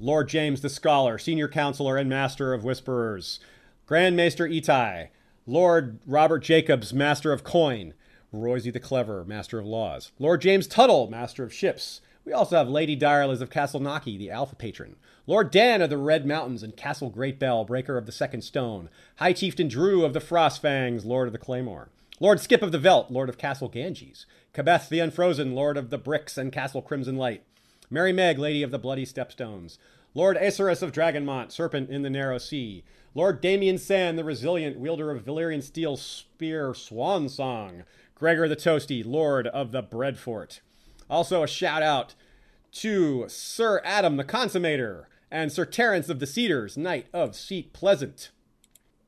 Lord James the Scholar, Senior Counselor and Master of Whisperers, Grand Maester Itai, Lord Robert Jacobs, Master of Coin, Roysy the Clever, Master of Laws, Lord James Tuttle, Master of Ships, we also have Lady Direliz of Castle Naki, the Alpha Patron. Lord Dan of the Red Mountains and Castle Great Bell, Breaker of the Second Stone. High Chieftain Drew of the Frostfangs, Lord of the Claymore. Lord Skip of the Veld, Lord of Castle Ganges. Kabeth the Unfrozen, Lord of the Bricks and Castle Crimson Light. Mary Meg, Lady of the Bloody Stepstones. Lord Acerus of Dragonmont, Serpent in the Narrow Sea. Lord Damien Sand, the Resilient, wielder of Valyrian Steel Spear, Swan Song. Gregor the Toasty, Lord of the Breadfort. Also, a shout out to Sir Adam the Consummator and Sir Terence of the Cedars, Knight of Seat Pleasant.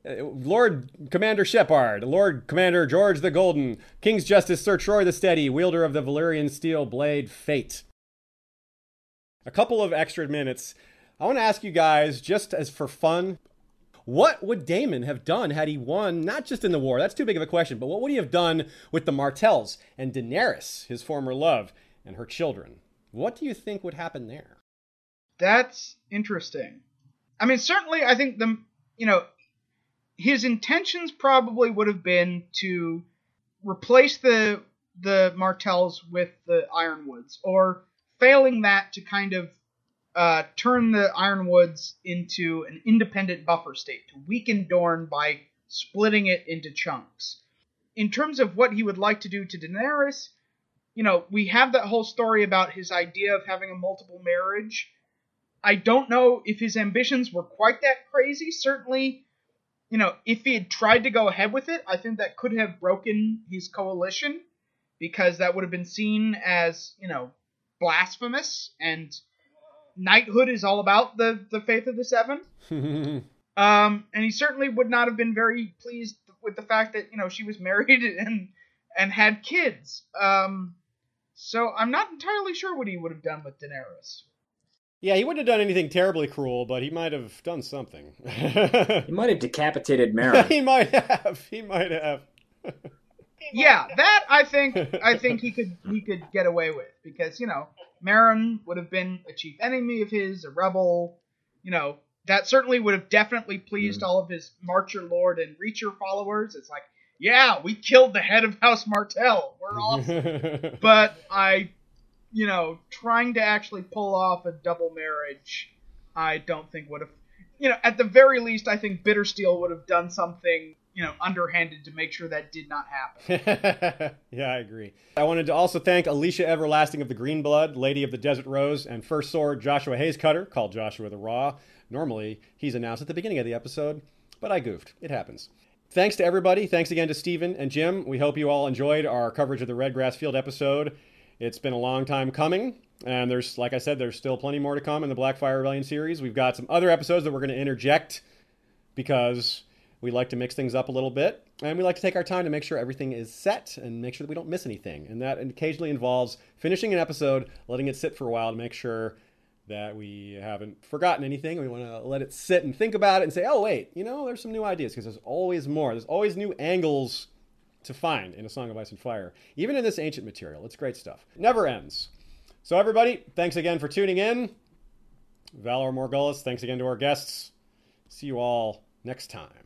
Uh, Lord Commander Shepard, Lord Commander George the Golden, King's Justice Sir Troy the Steady, wielder of the Valyrian Steel Blade Fate. A couple of extra minutes. I want to ask you guys, just as for fun, what would Daemon have done had he won, not just in the war, that's too big of a question, but what would he have done with the Martells and Daenerys, his former love? And her children. What do you think would happen there? That's interesting. I mean, certainly, I think the you know his intentions probably would have been to replace the the Martells with the Ironwoods, or failing that, to kind of uh, turn the Ironwoods into an independent buffer state, to weaken Dorne by splitting it into chunks. In terms of what he would like to do to Daenerys, you know, we have that whole story about his idea of having a multiple marriage. I don't know if his ambitions were quite that crazy. Certainly, you know, if he had tried to go ahead with it, I think that could have broken his coalition because that would have been seen as, you know, blasphemous and knighthood is all about the the faith of the seven. um, and he certainly would not have been very pleased with the fact that, you know, she was married and and had kids. Um, so I'm not entirely sure what he would have done with Daenerys. Yeah, he wouldn't have done anything terribly cruel, but he might have done something. he might have decapitated Maron. he might have. He might have. yeah, that I think I think he could he could get away with because you know Maron would have been a chief enemy of his, a rebel. You know that certainly would have definitely pleased mm. all of his Marcher Lord and Reacher followers. It's like yeah, we killed the head of House Martell. We're awesome. but I you know, trying to actually pull off a double marriage, I don't think would have. You know, at the very least, I think Bittersteel would have done something, you know, underhanded to make sure that did not happen. yeah, I agree. I wanted to also thank Alicia Everlasting of the Green Blood, Lady of the Desert Rose, and First Sword Joshua Hayes Cutter, called Joshua the Raw. Normally, he's announced at the beginning of the episode, but I goofed. It happens. Thanks to everybody. Thanks again to Steven and Jim. We hope you all enjoyed our coverage of the Redgrass Field episode. It's been a long time coming, and there's, like I said, there's still plenty more to come in the Blackfyre Rebellion series. We've got some other episodes that we're going to interject because we like to mix things up a little bit, and we like to take our time to make sure everything is set and make sure that we don't miss anything. And that occasionally involves finishing an episode, letting it sit for a while to make sure that we haven't forgotten anything. We want to let it sit and think about it and say, oh, wait, you know, there's some new ideas because there's always more. There's always new angles to find in A Song of Ice and Fire, even in this ancient material. It's great stuff. Never ends. So, everybody, thanks again for tuning in. Valar Morghulis, thanks again to our guests. See you all next time.